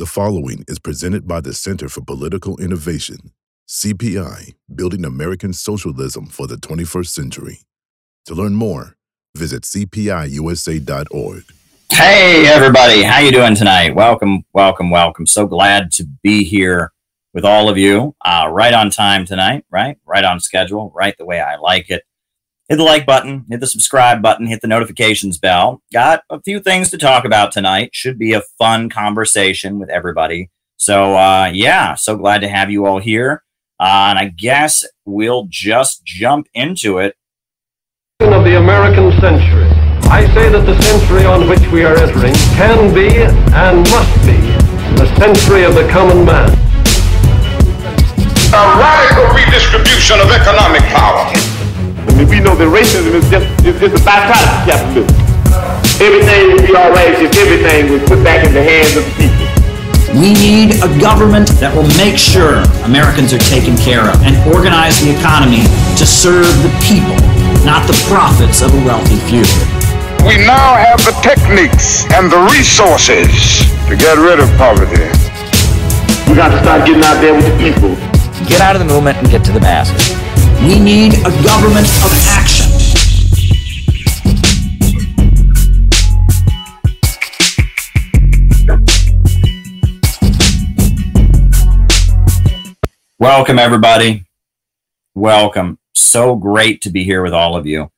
The following is presented by the Center for Political Innovation, CPI, Building American Socialism for the 21st Century. To learn more, visit cpiusa.org. Hey everybody, how you doing tonight? Welcome, welcome, welcome. So glad to be here with all of you. Uh, right on time tonight, right? Right on schedule, right the way I like it hit the like button, hit the subscribe button, hit the notifications bell. Got a few things to talk about tonight. Should be a fun conversation with everybody. So, uh, yeah, so glad to have you all here. Uh, and I guess we'll just jump into it. Of the American century. I say that the century on which we are entering can be and must be the century of the common man. A radical redistribution of economic power. I mean, we know that racism is just is, is a byproduct of capitalism. Everything would be all right if everything was put back in the hands of the people. We need a government that will make sure Americans are taken care of and organize the economy to serve the people, not the profits of a wealthy few. We now have the techniques and the resources to get rid of poverty. We got to start getting out there with the people. Get out of the movement and get to the masses. We need a government of action. Welcome, everybody. Welcome. So great to be here with all of you.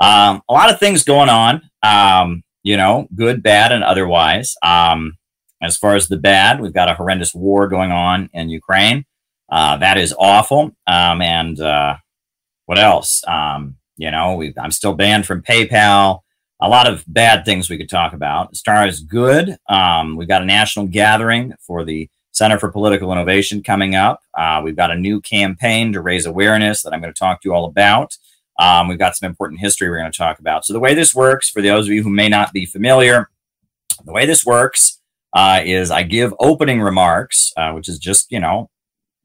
Um, a lot of things going on, um, you know, good, bad, and otherwise. Um, as far as the bad, we've got a horrendous war going on in Ukraine. Uh, that is awful. Um, and uh, what else? Um, you know, I'm still banned from PayPal. A lot of bad things we could talk about. Star is good, um, we've got a national gathering for the Center for Political Innovation coming up. Uh, we've got a new campaign to raise awareness that I'm going to talk to you all about. Um, we've got some important history we're going to talk about. So the way this works, for those of you who may not be familiar, the way this works uh, is I give opening remarks, uh, which is just you know,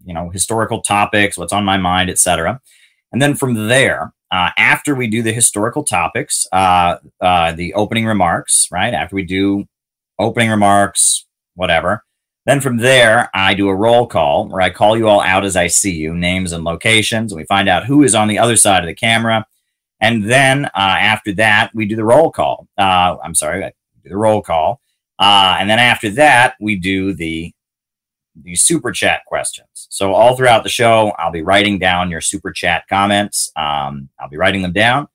you know, historical topics, what's on my mind, etc. And then from there, uh, after we do the historical topics, uh, uh, the opening remarks, right? After we do opening remarks, whatever, then from there, I do a roll call where I call you all out as I see you, names and locations, and we find out who is on the other side of the camera. And then uh, after that, we do the roll call. Uh, I'm sorry, I do the roll call. Uh, and then after that, we do the the super chat questions. So all throughout the show, I'll be writing down your super chat comments. Um, I'll be writing them down.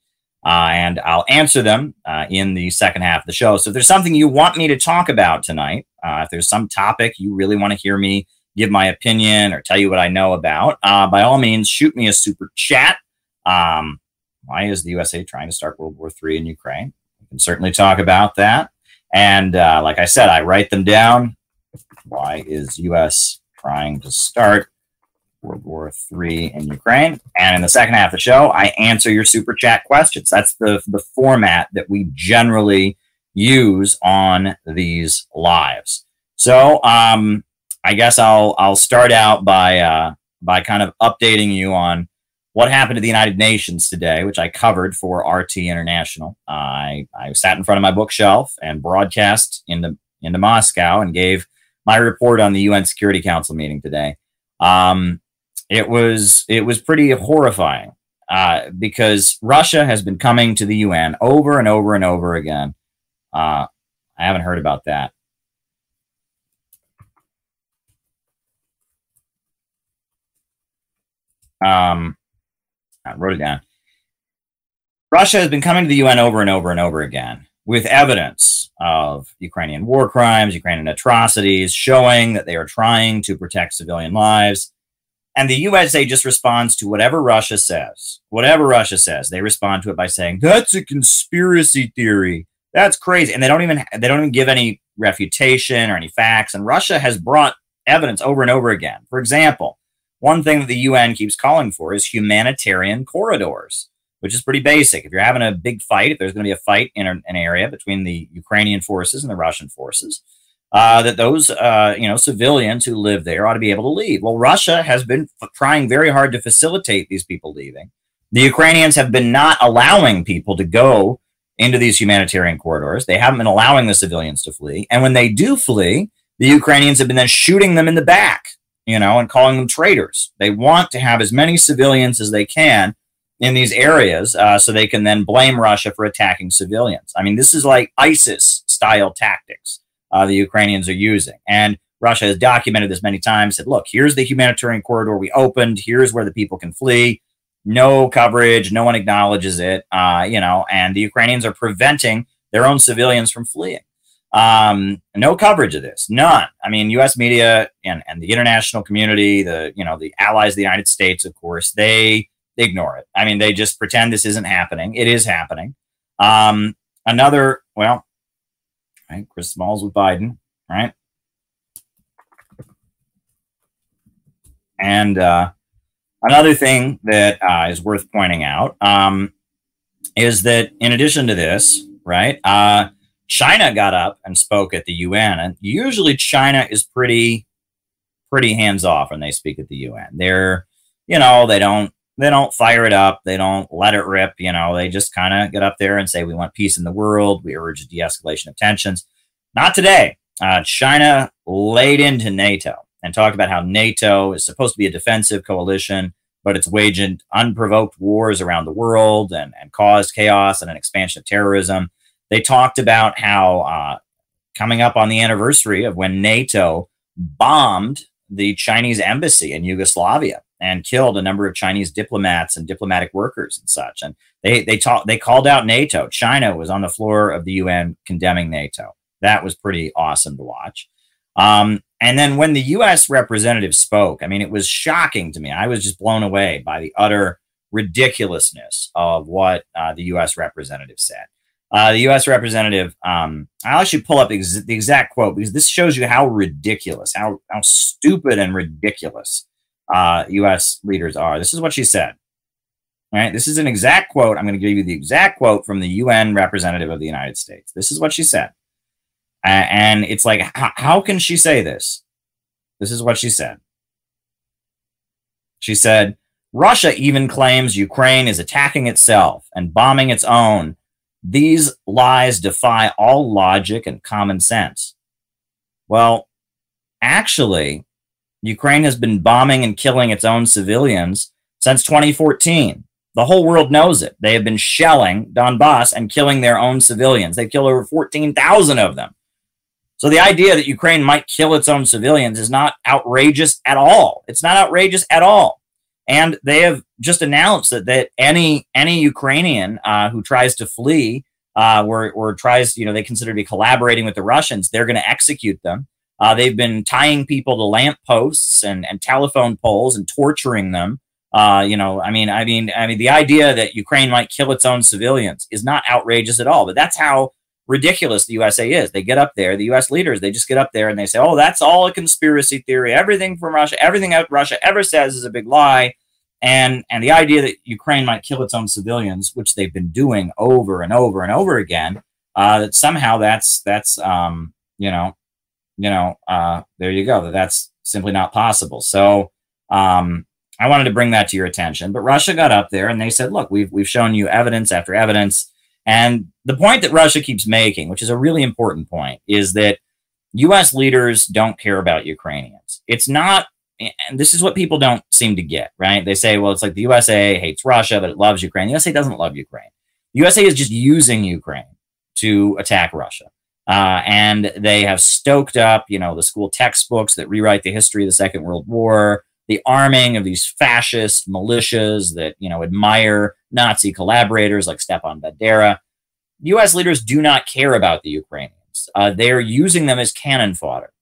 Uh, and I'll answer them uh, in the second half of the show. So if there's something you want me to talk about tonight, uh, if there's some topic you really want to hear me give my opinion or tell you what I know about, uh, by all means, shoot me a super chat. Um, why is the USA trying to start World War III in Ukraine? We can certainly talk about that. And uh, like I said, I write them down. Why is U.S. trying to start World War III in Ukraine. And in the second half of the show, I answer your super chat questions. That's the, the format that we generally use on these lives. So um, I guess I'll I'll start out by uh, by kind of updating you on what happened to the United Nations today, which I covered for RT International. I I sat in front of my bookshelf and broadcast into into Moscow and gave my report on the UN Security Council meeting today. Um, it was it was pretty horrifying uh, because Russia has been coming to the UN over and over and over again. Uh, I haven't heard about that. Um, I wrote it down. Russia has been coming to the UN over and over and over again with evidence of Ukrainian war crimes, Ukrainian atrocities, showing that they are trying to protect civilian lives and the USA just responds to whatever Russia says. Whatever Russia says, they respond to it by saying, that's a conspiracy theory. That's crazy. And they don't even they don't even give any refutation or any facts. And Russia has brought evidence over and over again. For example, one thing that the UN keeps calling for is humanitarian corridors, which is pretty basic. If you're having a big fight, if there's going to be a fight in an area between the Ukrainian forces and the Russian forces, uh, that those uh, you know civilians who live there ought to be able to leave. Well, Russia has been f- trying very hard to facilitate these people leaving. The Ukrainians have been not allowing people to go into these humanitarian corridors. They haven't been allowing the civilians to flee, and when they do flee, the Ukrainians have been then shooting them in the back, you know, and calling them traitors. They want to have as many civilians as they can in these areas uh, so they can then blame Russia for attacking civilians. I mean, this is like ISIS style tactics uh, the Ukrainians are using. And Russia has documented this many times, said, look, here's the humanitarian corridor we opened, here's where the people can flee. No coverage, no one acknowledges it, uh, you know, and the Ukrainians are preventing their own civilians from fleeing. Um, no coverage of this, none. I mean, U.S. media and, and the international community, the you know the allies of the United States, of course, they ignore it. I mean, they just pretend this isn't happening. It is happening. Um, another, well, right, Chris Smalls with Biden, right? And uh, another thing that uh, is worth pointing out um, is that in addition to this, right, uh, China got up and spoke at the UN, and usually China is pretty pretty hands off when they speak at the UN. They're, you know, they don't they don't fire it up, they don't let it rip. You know, they just kind of get up there and say we want peace in the world, we urge a de-escalation of tensions. Not today. Uh, China laid into NATO and talked about how NATO is supposed to be a defensive coalition, but it's waging unprovoked wars around the world and, and caused chaos and an expansion of terrorism. They talked about how uh, coming up on the anniversary of when NATO bombed the Chinese embassy in Yugoslavia and killed a number of Chinese diplomats and diplomatic workers and such. And they they talked they called out NATO. China was on the floor of the UN condemning NATO. That was pretty awesome to watch. Um, and then when the U.S. representative spoke, I mean, it was shocking to me. I was just blown away by the utter ridiculousness of what uh, the U.S. representative said. Uh, the U.S. representative, um, I'll actually pull up ex- the exact quote because this shows you how ridiculous, how how stupid and ridiculous uh, U.S. leaders are. This is what she said. All right, this is an exact quote. I'm going to give you the exact quote from the UN representative of the United States. This is what she said, uh, and it's like, how can she say this? This is what she said. She said, Russia even claims Ukraine is attacking itself and bombing its own these lies defy all logic and common sense. Well, actually, Ukraine has been bombing and killing its own civilians since 2014. The whole world knows it. They have been shelling Donbass and killing their own civilians. They've killed over 14,000 of them. So the idea that Ukraine might kill its own civilians is not outrageous at all. It's not outrageous at all and they have just announced that that any any Ukrainian uh, who tries to flee uh, or or tries, you know, they consider to be collaborating with the Russians, they're going to execute them. Uh, they've been tying people to lamp posts and, and telephone poles and torturing them. Uh, you know, I mean, I mean, I mean, the idea that Ukraine might kill its own civilians is not outrageous at all. But that's how ridiculous the USA is. They get up there, the US leaders, they just get up there and they say, oh, that's all a conspiracy theory. Everything from Russia, everything that Russia ever says is a big lie. And, and the idea that Ukraine might kill its own civilians, which they've been doing over and over and over again, uh, that somehow that's that's um, you know, you know, uh, there you go. That that's simply not possible. So um, I wanted to bring that to your attention. But Russia got up there and they said, look, we've we've shown you evidence after evidence and the point that Russia keeps making, which is a really important point, is that US leaders don't care about Ukrainians. It's not, and this is what people don't seem to get, right? They say, well, it's like the USA hates Russia, but it loves Ukraine. The USA doesn't love Ukraine. The USA is just using Ukraine to attack Russia. Uh, and they have stoked up, you know, the school textbooks that rewrite the history of the Second World War, the arming of these fascist militias that, you know, admire Nazi collaborators like Stepan Bandera. U.S. leaders do not care about the Ukrainians. Uh, they are using them as cannon fodder.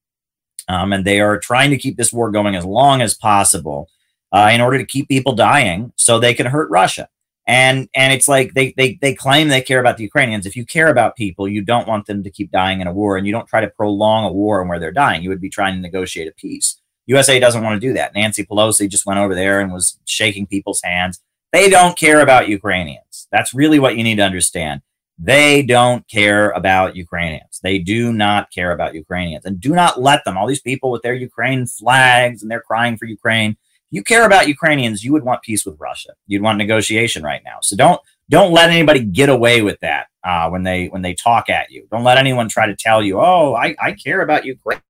Um, and they are trying to keep this war going as long as possible uh, in order to keep people dying so they can hurt Russia. And and it's like they, they they claim they care about the Ukrainians. If you care about people, you don't want them to keep dying in a war, and you don't try to prolong a war and where they're dying. You would be trying to negotiate a peace. USA doesn't want to do that. Nancy Pelosi just went over there and was shaking people's hands. They don't care about Ukrainians. That's really what you need to understand. They don't care about Ukrainians. They do not care about Ukrainians. And do not let them, all these people with their Ukraine flags and they're crying for Ukraine you care about Ukrainians, you would want peace with Russia. You'd want negotiation right now. So don't don't let anybody get away with that uh, when they when they talk at you. Don't let anyone try to tell you, oh, I, I care about Ukraine.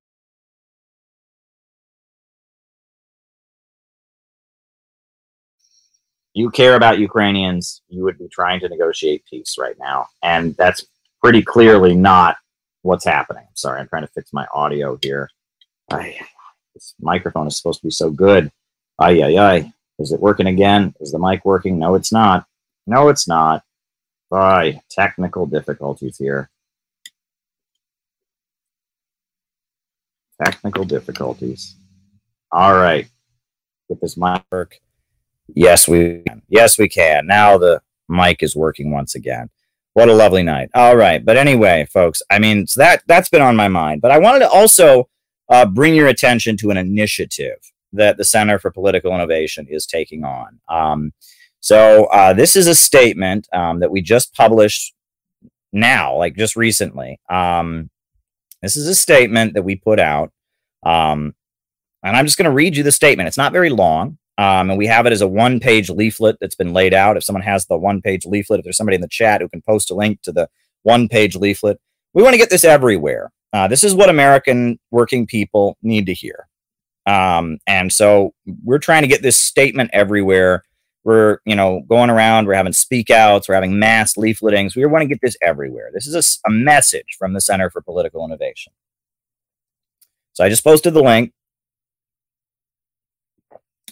You care about Ukrainians, you would be trying to negotiate peace right now. And that's pretty clearly not what's happening. Sorry, I'm trying to fix my audio here. I, this microphone is supposed to be so good. Ay, ay, ay. Is it working again? Is the mic working? No, it's not. No, it's not. Bye. Technical difficulties here. Technical difficulties. All right. Get this mic work. Yes, we can. Yes, we can. Now the mic is working once again. What a lovely night. All right. But anyway, folks, I mean, so that that's been on my mind. But I wanted to also uh, bring your attention to an initiative that the Center for Political Innovation is taking on. Um, so uh, this is a statement um, that we just published now, like just recently. Um, this is a statement that we put out. Um, and I'm just going to read you the statement. It's not very long. Um, and we have it as a one page leaflet that's been laid out. If someone has the one page leaflet, if there's somebody in the chat who can post a link to the one page leaflet, we want to get this everywhere. Uh, this is what American working people need to hear. Um, and so we're trying to get this statement everywhere. We're, you know, going around, we're having speak outs, we're having mass leafletings. We want to get this everywhere. This is a, a message from the Center for Political Innovation. So I just posted the link.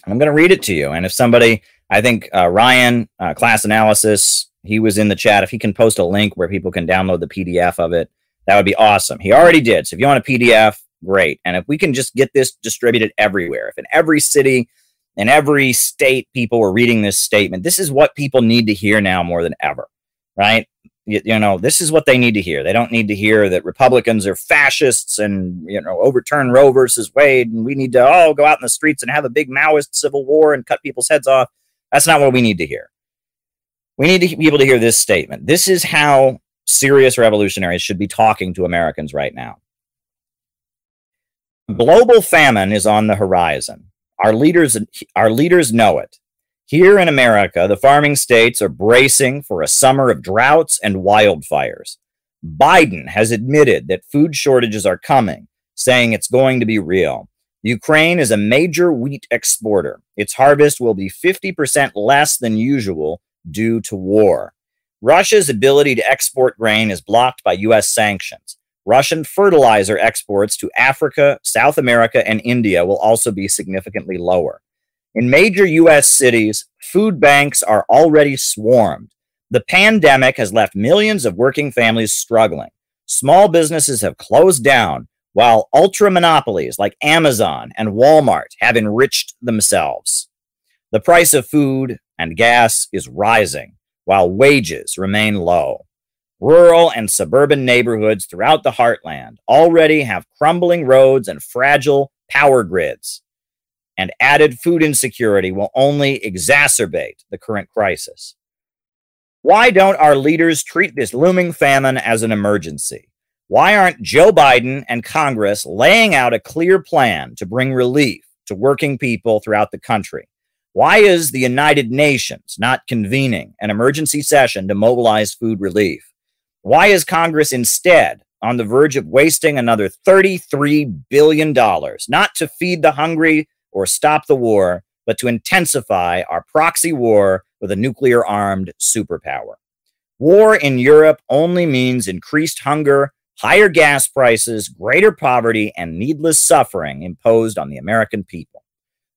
I'm going to read it to you. And if somebody, I think uh, Ryan, uh, class analysis, he was in the chat. If he can post a link where people can download the PDF of it, that would be awesome. He already did. So if you want a PDF, great. And if we can just get this distributed everywhere, if in every city, in every state, people were reading this statement, this is what people need to hear now more than ever, right? You, you, know, this is what they need to hear. They don't need to hear that Republicans are fascists and, you know, overturn Roe versus Wade and we need to all go out in the streets and have a big Maoist civil war and cut people's heads off. That's not what we need to hear. We need to be able to hear this statement. This is how serious revolutionaries should be talking to Americans right now. Global famine is on the horizon. Our leaders, our leaders know it. Here in America, the farming states are bracing for a summer of droughts and wildfires. Biden has admitted that food shortages are coming, saying it's going to be real. Ukraine is a major wheat exporter. Its harvest will be 50% less than usual due to war. Russia's ability to export grain is blocked by U.S. sanctions. Russian fertilizer exports to Africa, South America, and India will also be significantly lower. In major U.S. cities, food banks are already swarmed. The pandemic has left millions of working families struggling. Small businesses have closed down, while ultra monopolies like Amazon and Walmart have enriched themselves. The price of food and gas is rising, while wages remain low. Rural and suburban neighborhoods throughout the heartland already have crumbling roads and fragile power grids. And added food insecurity will only exacerbate the current crisis. Why don't our leaders treat this looming famine as an emergency? Why aren't Joe Biden and Congress laying out a clear plan to bring relief to working people throughout the country? Why is the United Nations not convening an emergency session to mobilize food relief? Why is Congress instead on the verge of wasting another $33 billion, not to feed the hungry or stop the war, but to intensify our proxy war with a nuclear armed superpower? War in Europe only means increased hunger, higher gas prices, greater poverty, and needless suffering imposed on the American people.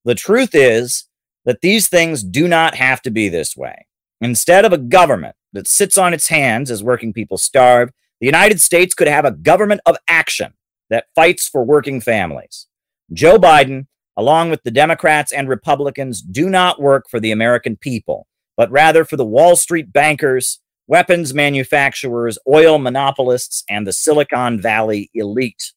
The truth is that these things do not have to be this way. Instead of a government that sits on its hands as working people starve, the United States could have a government of action that fights for working families. Joe Biden, along with the Democrats and Republicans, do not work for the American people, but rather for the Wall Street bankers, weapons manufacturers, oil monopolists, and the Silicon Valley elite.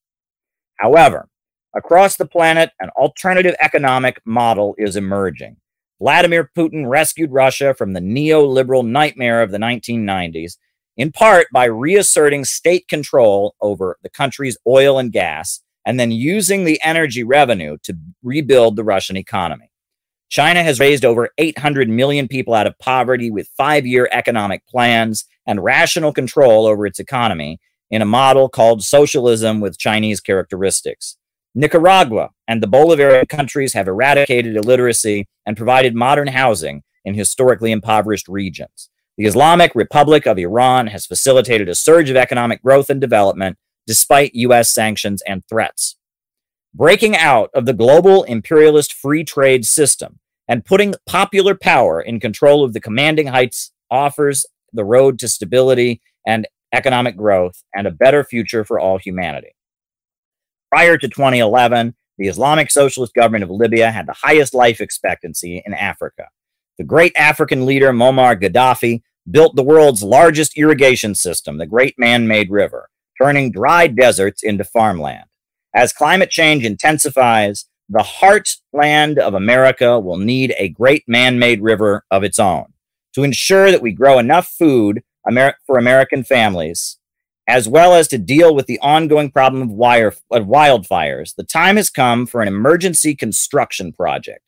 However, across the planet, an alternative economic model is emerging. Vladimir Putin rescued Russia from the neoliberal nightmare of the 1990s, in part by reasserting state control over the country's oil and gas, and then using the energy revenue to rebuild the Russian economy. China has raised over 800 million people out of poverty with five year economic plans and rational control over its economy in a model called socialism with Chinese characteristics. Nicaragua and the Bolivarian countries have eradicated illiteracy and provided modern housing in historically impoverished regions. The Islamic Republic of Iran has facilitated a surge of economic growth and development despite U.S. sanctions and threats. Breaking out of the global imperialist free trade system and putting popular power in control of the commanding heights offers the road to stability and economic growth and a better future for all humanity. Prior to 2011, the Islamic Socialist government of Libya had the highest life expectancy in Africa. The great African leader Muammar Gaddafi built the world's largest irrigation system, the Great Man Made River, turning dry deserts into farmland. As climate change intensifies, the heartland of America will need a great man made river of its own to ensure that we grow enough food for American families, as well as to deal with the ongoing problem of, wire, of wildfires. The time has come for an emergency construction project.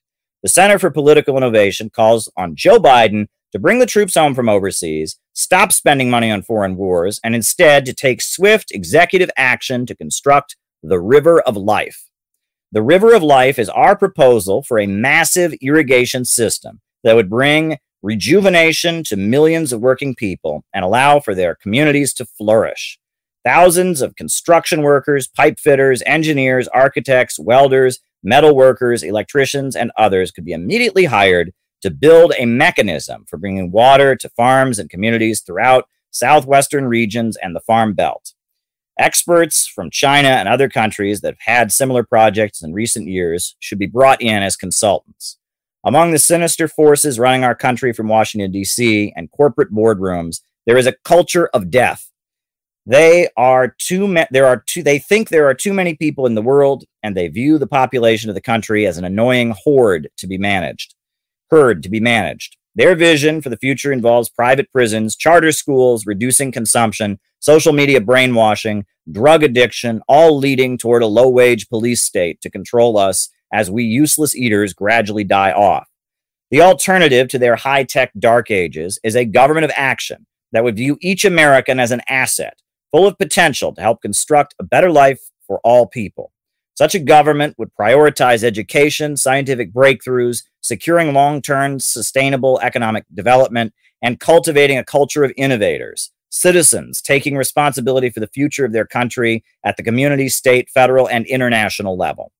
The Center for Political Innovation calls on Joe Biden to bring the troops home from overseas, stop spending money on foreign wars, and instead to take swift executive action to construct the River of Life. The River of Life is our proposal for a massive irrigation system that would bring rejuvenation to millions of working people and allow for their communities to flourish. Thousands of construction workers, pipe fitters, engineers, architects, welders, metal workers, electricians, and others could be immediately hired to build a mechanism for bringing water to farms and communities throughout southwestern regions and the Farm Belt. Experts from China and other countries that have had similar projects in recent years should be brought in as consultants. Among the sinister forces running our country from Washington, D.C., and corporate boardrooms, there is a culture of death. They are too ma- there are too they think there are too many people in the world and they view the population of the country as an annoying horde to be managed herd to be managed. Their vision for the future involves private prisons, charter schools, reducing consumption, social media brainwashing, drug addiction, all leading toward a low wage police state to control us as we useless eaters gradually die off. The alternative to their high tech dark ages is a government of action that would view each American as an asset, full of potential to help construct a better life for all people. Such a government would prioritize education, scientific breakthroughs, securing long term sustainable economic development, and cultivating a culture of innovators, citizens taking responsibility for the future of their country at the community, state, federal, and international level.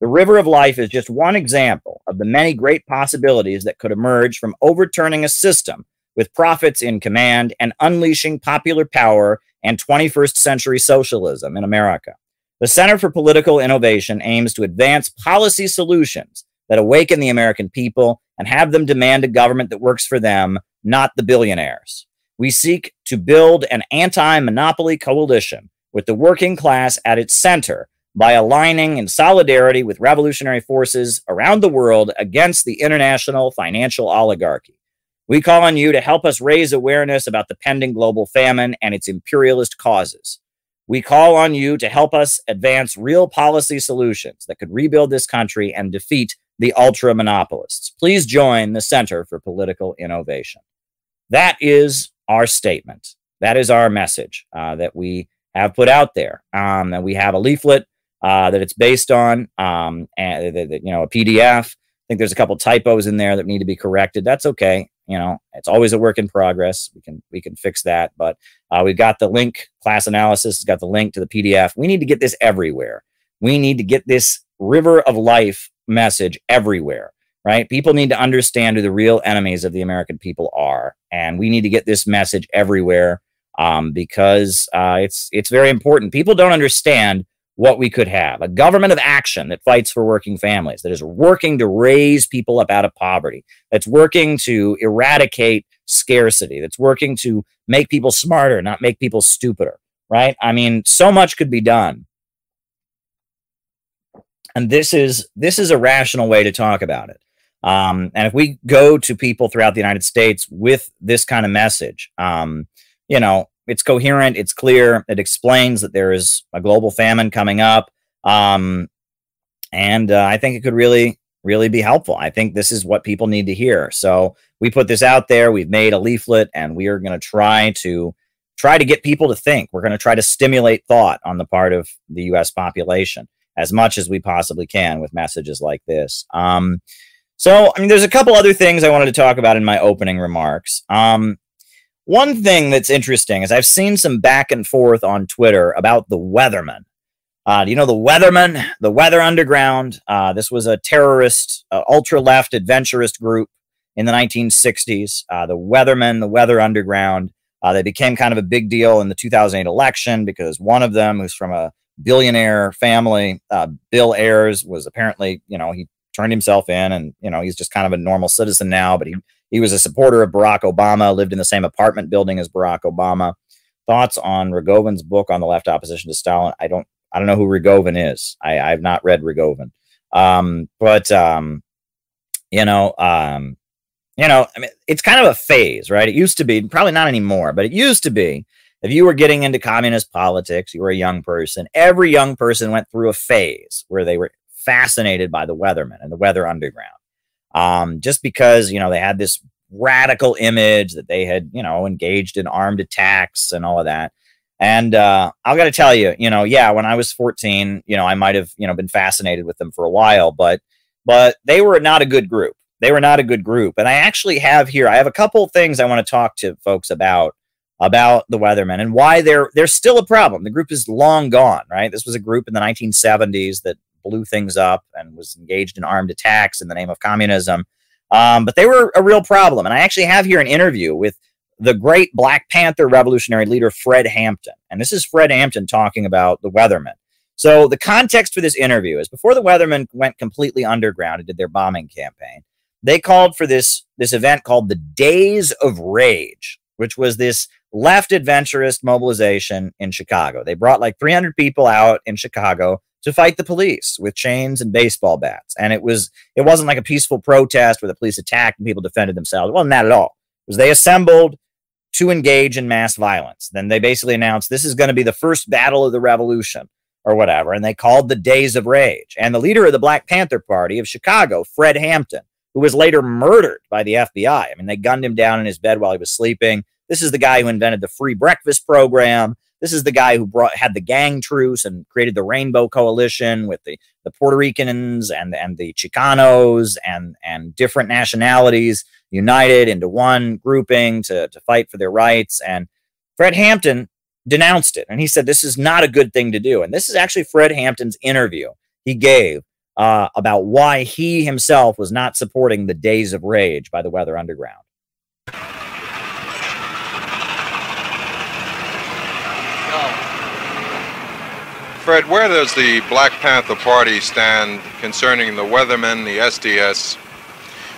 The River of Life is just one example of the many great possibilities that could emerge from overturning a system with profits in command and unleashing popular power and 21st century socialism in America. The Center for Political Innovation aims to advance policy solutions that awaken the American people and have them demand a government that works for them, not the billionaires. We seek to build an anti monopoly coalition with the working class at its center by aligning in solidarity with revolutionary forces around the world against the international financial oligarchy. We call on you to help us raise awareness about the pending global famine and its imperialist causes. We call on you to help us advance real policy solutions that could rebuild this country and defeat the ultra monopolists. Please join the Center for Political Innovation. That is our statement. That is our message uh, that we have put out there. Um, and we have a leaflet uh, that it's based on, um, and you know, a PDF. I think there's a couple typos in there that need to be corrected. That's okay you know it's always a work in progress. We can we can fix that but uh, we've got the link class analysis has got the link to the pdf we need to get this everywhere. We need to get this river of life message everywhere right? People need to understand who the real enemies of the american people are and we need to get this message everywhere um, because uh, it's it's very important. People don't understand what we could have a government of action that fights for working families, that is working to raise people up out of poverty, that's working to eradicate scarcity, that's working to make people smarter, not make people stupider, right? I mean, so much could be done. And this is this is a rational way to talk about it. Um, and if we go to people throughout the United States with this kind of message, um, you know, it's coherent, it's clear, it explains that there is a global famine coming up. Um, and uh, I think it could really, really be helpful. I think this is what people need to hear. So we put this out there. We've made a leaflet, and we are going to try to try to get people to think. We're going to try to stimulate thought on the part of the U.S. population as much as we possibly can with messages like this. Um, So, I mean, there's a couple other things I wanted to talk about in my opening remarks. Um, one thing that's interesting is I've seen some back and forth on Twitter about the Weathermen. Uh, you know the Weathermen, the Weather Underground? Uh, this was a terrorist, uh, ultra left adventurist group in the 1960s. Uh, the Weathermen, the Weather Underground. Uh, they became kind of a big deal in the 2008 election because one of them, who's from a billionaire family, uh, Bill Ayers, was apparently, you know, he turned himself in and, you know, he's just kind of a normal citizen now, but he, he was a supporter of Barack Obama, lived in the same apartment building as Barack Obama. Thoughts on Rogovin's book on the left opposition to Stalin? I don't, I don't know who Rogovin is. I, I've not read Rogovin. Um, but, um, you know, um, you know, I mean, it's kind of a phase, right? It used to be, probably not anymore, but it used to be if you were getting into communist politics, you were a young person, every young person went through a phase where they were fascinated by the Weathermen and the Weather Underground. Um, just because, you know, they had this radical image that they had, you know, engaged in armed attacks and all of that. And uh, I've got to tell you, you know, yeah, when I was 14, you know, I might have, you know, been fascinated with them for a while, but but they were not a good group they were not a good group. And I actually have here, I have a couple things I want to talk to folks about about the Weathermen and why they're they're still a problem. The group is long gone, right? This was a group in the 1970s that blew things up and was engaged in armed attacks in the name of communism. Um, but they were a real problem. And I actually have here an interview with the great Black Panther revolutionary leader Fred Hampton. And this is Fred Hampton talking about the Weathermen. So the context for this interview is before the Weathermen went completely underground and did their bombing campaign, they called for this this event called the Days of Rage, which was this left adventurist mobilization in Chicago. They brought like 300 people out in Chicago to fight the police with chains and baseball bats. And it was it wasn't like a peaceful protest where the police attacked and people defended themselves. It wasn't that at all. It was they assembled to engage in mass violence. Then they basically announced this is going to be the first battle of the revolution or whatever. And they called the Days of Rage. And the leader of the Black Panther Party of Chicago, Fred Hampton, who was later murdered by the FBI. I mean, they gunned him down in his bed while he was sleeping. This is the guy who invented the free breakfast program. This is the guy who brought had the gang truce and created the Rainbow Coalition with the, the Puerto Ricans and, and the Chicanos and, and different nationalities united into one grouping to, to fight for their rights. And Fred Hampton denounced it. And he said, this is not a good thing to do. And this is actually Fred Hampton's interview he gave uh, about why he himself was not supporting the Days of Rage by the Weather Underground. Fred, where does the Black Panther Party stand concerning the Weathermen, the SDS?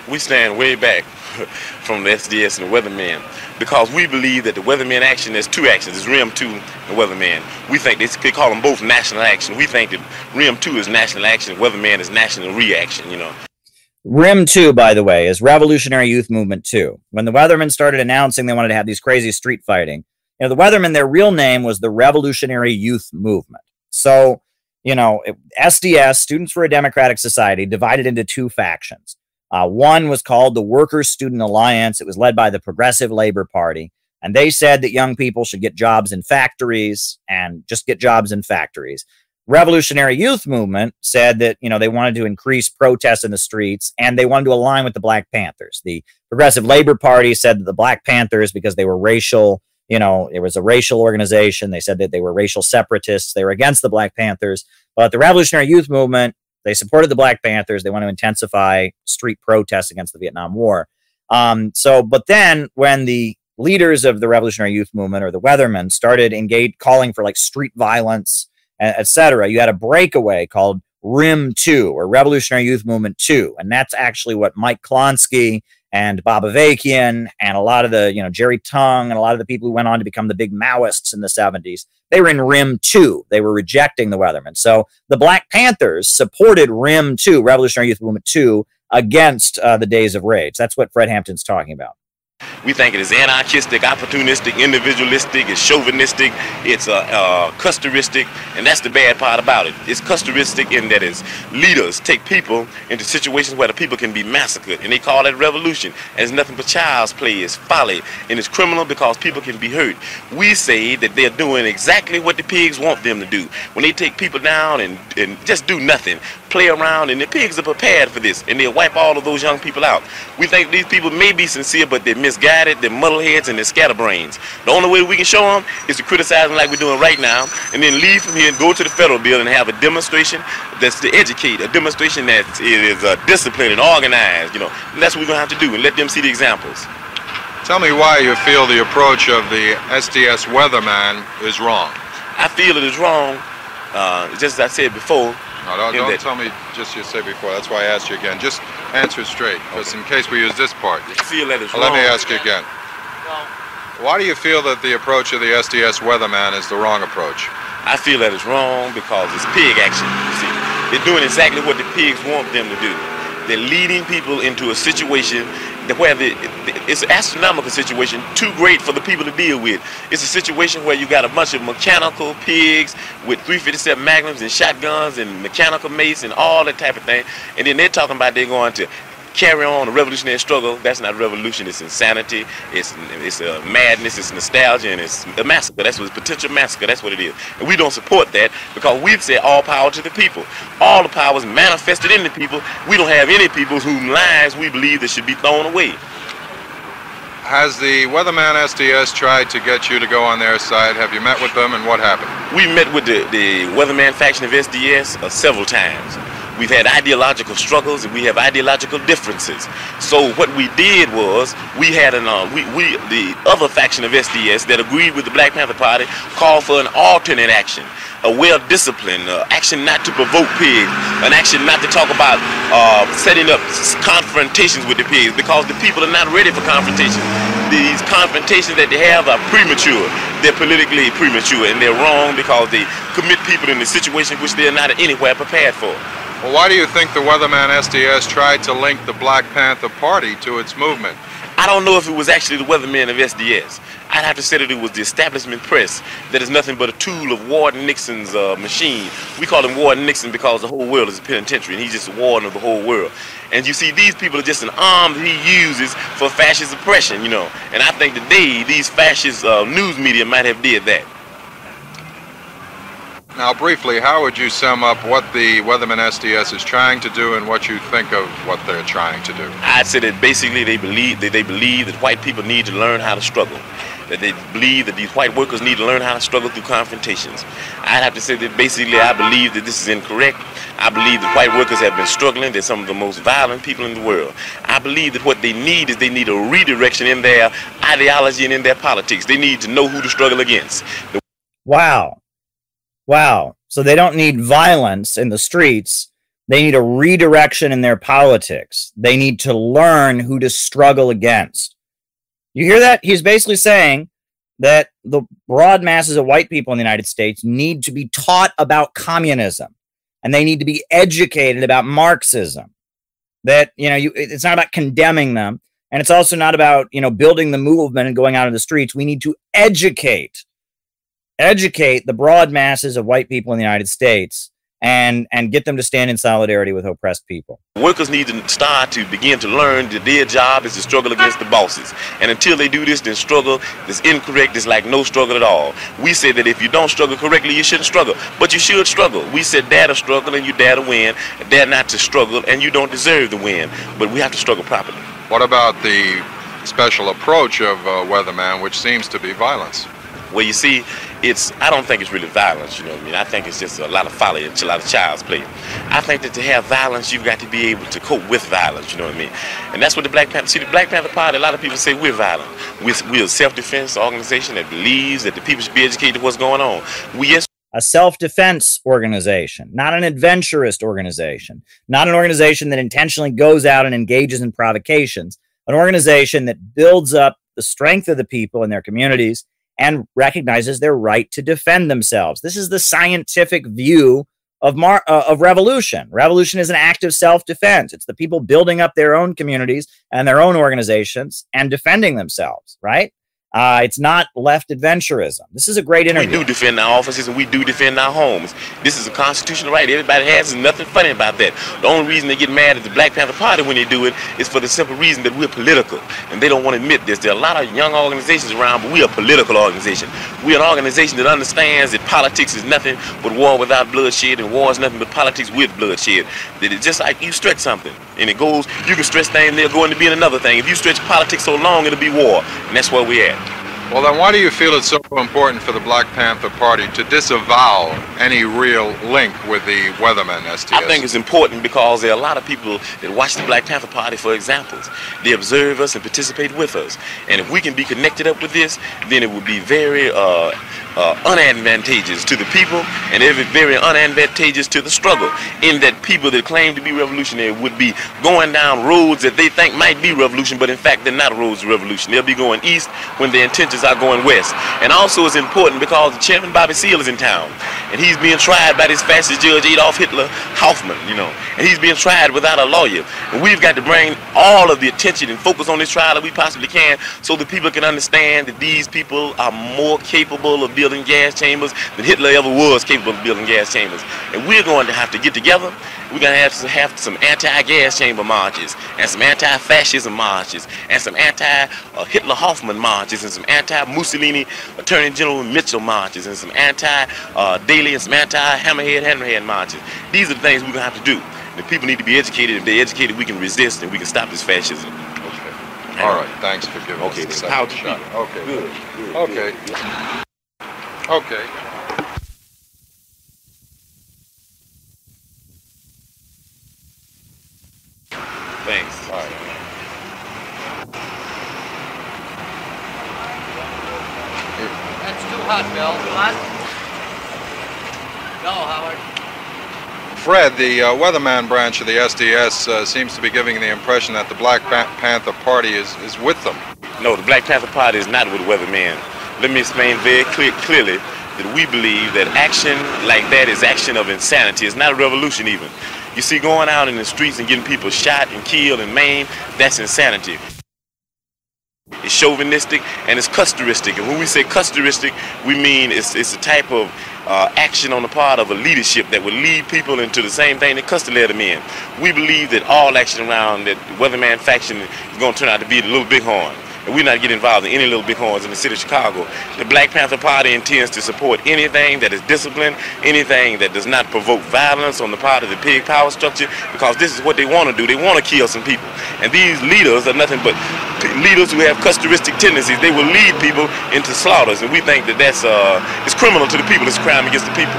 We stand way back from the SDS and the Weathermen because we believe that the Weathermen action is two actions. It's RYM 2 and Weatherman. We think they, they call them both national action. We think that RYM 2 is national action, Weatherman is national reaction, you know. RYM 2, by the way, is Revolutionary Youth Movement 2. When the Weathermen started announcing they wanted to have these crazy street fighting, you know, the Weathermen, their real name was the Revolutionary Youth Movement. So, you know, SDS, Students for a Democratic Society, divided into two factions. Uh, one was called the Workers' Student Alliance. It was led by the Progressive Labor Party. And they said that young people should get jobs in factories and just get jobs in factories. Revolutionary Youth Movement said that, you know, they wanted to increase protests in the streets and they wanted to align with the Black Panthers. The Progressive Labor Party said that the Black Panthers, because they were racial, you know, it was a racial organization. They said that they were racial separatists. They were against the Black Panthers. But the Revolutionary Youth Movement they supported the Black Panthers. They want to intensify street protests against the Vietnam War. Um, so, but then when the leaders of the Revolutionary Youth Movement or the Weathermen started engaged, calling for like street violence, etc., you had a breakaway called RYM 2 or Revolutionary Youth Movement 2. And that's actually what Mike Klonsky and Bob Avakian and a lot of the, you know, Jerry Tung and a lot of the people who went on to become the big Maoists in the 70s, they were in RYM 2. They were rejecting the Weathermen. So the Black Panthers supported RYM 2, Revolutionary Youth Movement 2, against uh, the Days of Rage. That's what Fred Hampton's talking about. We think it is anarchistic, opportunistic, individualistic, it's chauvinistic, it's uh, uh, Custeristic, and that's the bad part about it. It's Custeristic in that its leaders take people into situations where the people can be massacred, and they call that revolution. And it's nothing but child's play, it's folly, and it's criminal because people can be hurt. We say that they're doing exactly what the pigs want them to do. When they take people down and, and just do nothing, play around, and the pigs are prepared for this, and they'll wipe all of those young people out. We think these people may be sincere, but they're misguided, they're muddleheads, and they're scatterbrains. The only way we can show them is to criticize them like we're doing right now, and then leave from here and go to the federal building and have a demonstration that's to educate, a demonstration that is uh, disciplined and organized, you know. And that's what we're going to have to do, and let them see the examples. Tell me why you feel the approach of the SDS weatherman is wrong. I feel it is wrong, uh, just as I said before, no, don't, don't tell me just you said before. That's why I asked you again. Just answer straight, because okay. in case we use this part. You feel that is well, Let me ask you again. Why do you feel that the approach of the SDS weatherman is the wrong approach? I feel that it's wrong because it's pig action. You see, they're doing exactly what the pigs want them to do. They're leading people into a situation where the, it's an astronomical situation, too great for the people to deal with. It's a situation where you got a bunch of mechanical pigs with 357 magnums and shotguns and mechanical mace and all that type of thing. And then they're talking about they're going to carry on a revolutionary struggle. That's not revolution. It's insanity. It's it's a madness. It's nostalgia, and it's a massacre. That's what potential massacre. That's what it is. And we don't support that because we've said all power to the people. All the power is manifested in the people. We don't have any people whose lives we believe that should be thrown away. Has the Weatherman SDS tried to get you to go on their side? Have you met with them, and what happened? We met with the, the Weatherman faction of SDS uh, several times. We've had ideological struggles and we have ideological differences. So what we did was we had an uh, we, we the other faction of SDS that agreed with the Black Panther Party called for an alternate action, a well-disciplined uh, action not to provoke pigs, an action not to talk about uh, setting up confrontations with the pigs because the people are not ready for confrontation. These confrontations that they have are premature. They're politically premature and they're wrong because they commit people in a situation which they're not anywhere prepared for. Well, why do you think the Weatherman SDS tried to link the Black Panther Party to its movement? I don't know if it was actually the Weathermen of SDS. I'd have to say that it was the establishment press that is nothing but a tool of Warden Nixon's uh, machine. We call him Warden Nixon because the whole world is a penitentiary and he's just a warden of the whole world. And you see, these people are just an arm that he uses for fascist oppression, you know. And I think today these fascist uh, news media might have did that. Now, briefly, how would you sum up what the Weatherman SDS is trying to do and what you think of what they're trying to do? I'd say that basically they believe that they believe that white people need to learn how to struggle. That they believe that these white workers need to learn how to struggle through confrontations. I'd have to say that basically I believe that this is incorrect. I believe that white workers have been struggling. They're some of the most violent people in the world. I believe that what they need is they need a redirection in their ideology and in their politics. They need to know who to struggle against. Wow. Wow. So they don't need violence in the streets. They need a redirection in their politics. They need to learn who to struggle against. You hear that? He's basically saying that the broad masses of white people in the United States need to be taught about communism and they need to be educated about Marxism. That, you know, you, it's not about condemning them. And it's also not about, you know, building the movement and going out in the streets. We need to educate educate the broad masses of white people in the United States and and get them to stand in solidarity with oppressed people. Workers need to start to begin to learn that their job is to struggle against the bosses. And until they do this, then struggle is incorrect. It's like no struggle at all. We say that if you don't struggle correctly, you shouldn't struggle. But you should struggle. We said dare to struggle and you dare to win, dare not to struggle and you don't deserve to win. But we have to struggle properly. What about the special approach of uh, Weatherman, which seems to be violence? Well, you see, it's I don't think it's really violence, you know what I mean? I think it's just a lot of folly, it's a lot of child's play. I think that to have violence, you've got to be able to cope with violence, you know what I mean? And that's what the Black Panther, see the Black Panther Party, a lot of people say we're violent. We're, we're a self-defense organization that believes that the people should be educated what's going on. We a self-defense organization, not an adventurist organization, not an organization that intentionally goes out and engages in provocations, an organization that builds up the strength of the people in their communities and recognizes their right to defend themselves. This is the scientific view of mar- uh, of revolution. Revolution is an act of self-defense. It's the people building up their own communities and their own organizations and defending themselves, right? Uh, it's not left adventurism. This is a great interview. We do defend our offices and we do defend our homes. This is a constitutional right. Everybody has. There's nothing funny about that. The only reason they get mad at the Black Panther Party when they do it is for the simple reason that we're political. And they don't want to admit this. There are a lot of young organizations around, but we are a political organization. We're an organization that understands that politics is nothing but war without bloodshed and war is nothing but politics with bloodshed. That it's just like you stretch something and it goes, you can stretch things, they'll go into being another thing. If you stretch politics so long, it'll be war. And that's where we're at. Well, then why do you feel it's so important for the Black Panther Party to disavow any real link with the Weathermen SDS? I think it's important because there are a lot of people that watch the Black Panther Party for examples. They observe us and participate with us. And if we can be connected up with this, then it would be very uh, uh, unadvantageous to the people and every very unadvantageous to the struggle in that people that claim to be revolutionary would be going down roads that they think might be revolution but in fact they're not roads of revolution. They'll be going east when their intentions are going west. And also it's important because the chairman Bobby Seale is in town and he's being tried by this fascist judge Adolf Hitler Hoffman you know. And he's being tried without a lawyer. And we've got to bring all of the attention and focus on this trial that we possibly can so that people can understand that these people are more capable of building gas chambers than Hitler ever was capable of building gas chambers. And we're going to have to get together. We're going to have to have some anti-gas chamber marches and some anti-fascism marches and some anti-Hitler Hoffman marches and some anti-Mussolini Attorney General Mitchell marches and some anti-Daley and some anti-Hammerhead Hammerhead marches. These are the things we're going to have to do. The people need to be educated. If they're educated, we can resist and we can stop this fascism. Okay. All right. Thanks for giving okay, us the second shot. Okay. Good. good Okay. good. Okay. Thanks. All right. That's too hot, Bill. Hot? Go, Howard. Fred, the uh, Weatherman branch of the SDS uh, seems to be giving the impression that the Black Pa- Panther Party is, is with them. No, the Black Panther Party is not with Weathermen. Let me explain very clear, clearly that we believe that action like that is action of insanity. It's not a revolution even. You see, going out in the streets and getting people shot and killed and maimed, that's insanity. It's chauvinistic and it's Custeristic. And when we say Custeristic, we mean it's, it's a type of uh, action on the part of a leadership that would lead people into the same thing that Custer led them in. We believe that all action around that Weatherman faction is going to turn out to be the little bighorn. We're not getting involved in any little bighorns in the city of Chicago. The Black Panther Party intends to support anything that is disciplined, anything that does not provoke violence on the part of the pig power structure, because this is what they want to do. They want to kill some people. And these leaders are nothing but leaders who have Custeristic tendencies. They will lead people into slaughters, and we think that that's uh, it's criminal to the people. It's a crime against the people.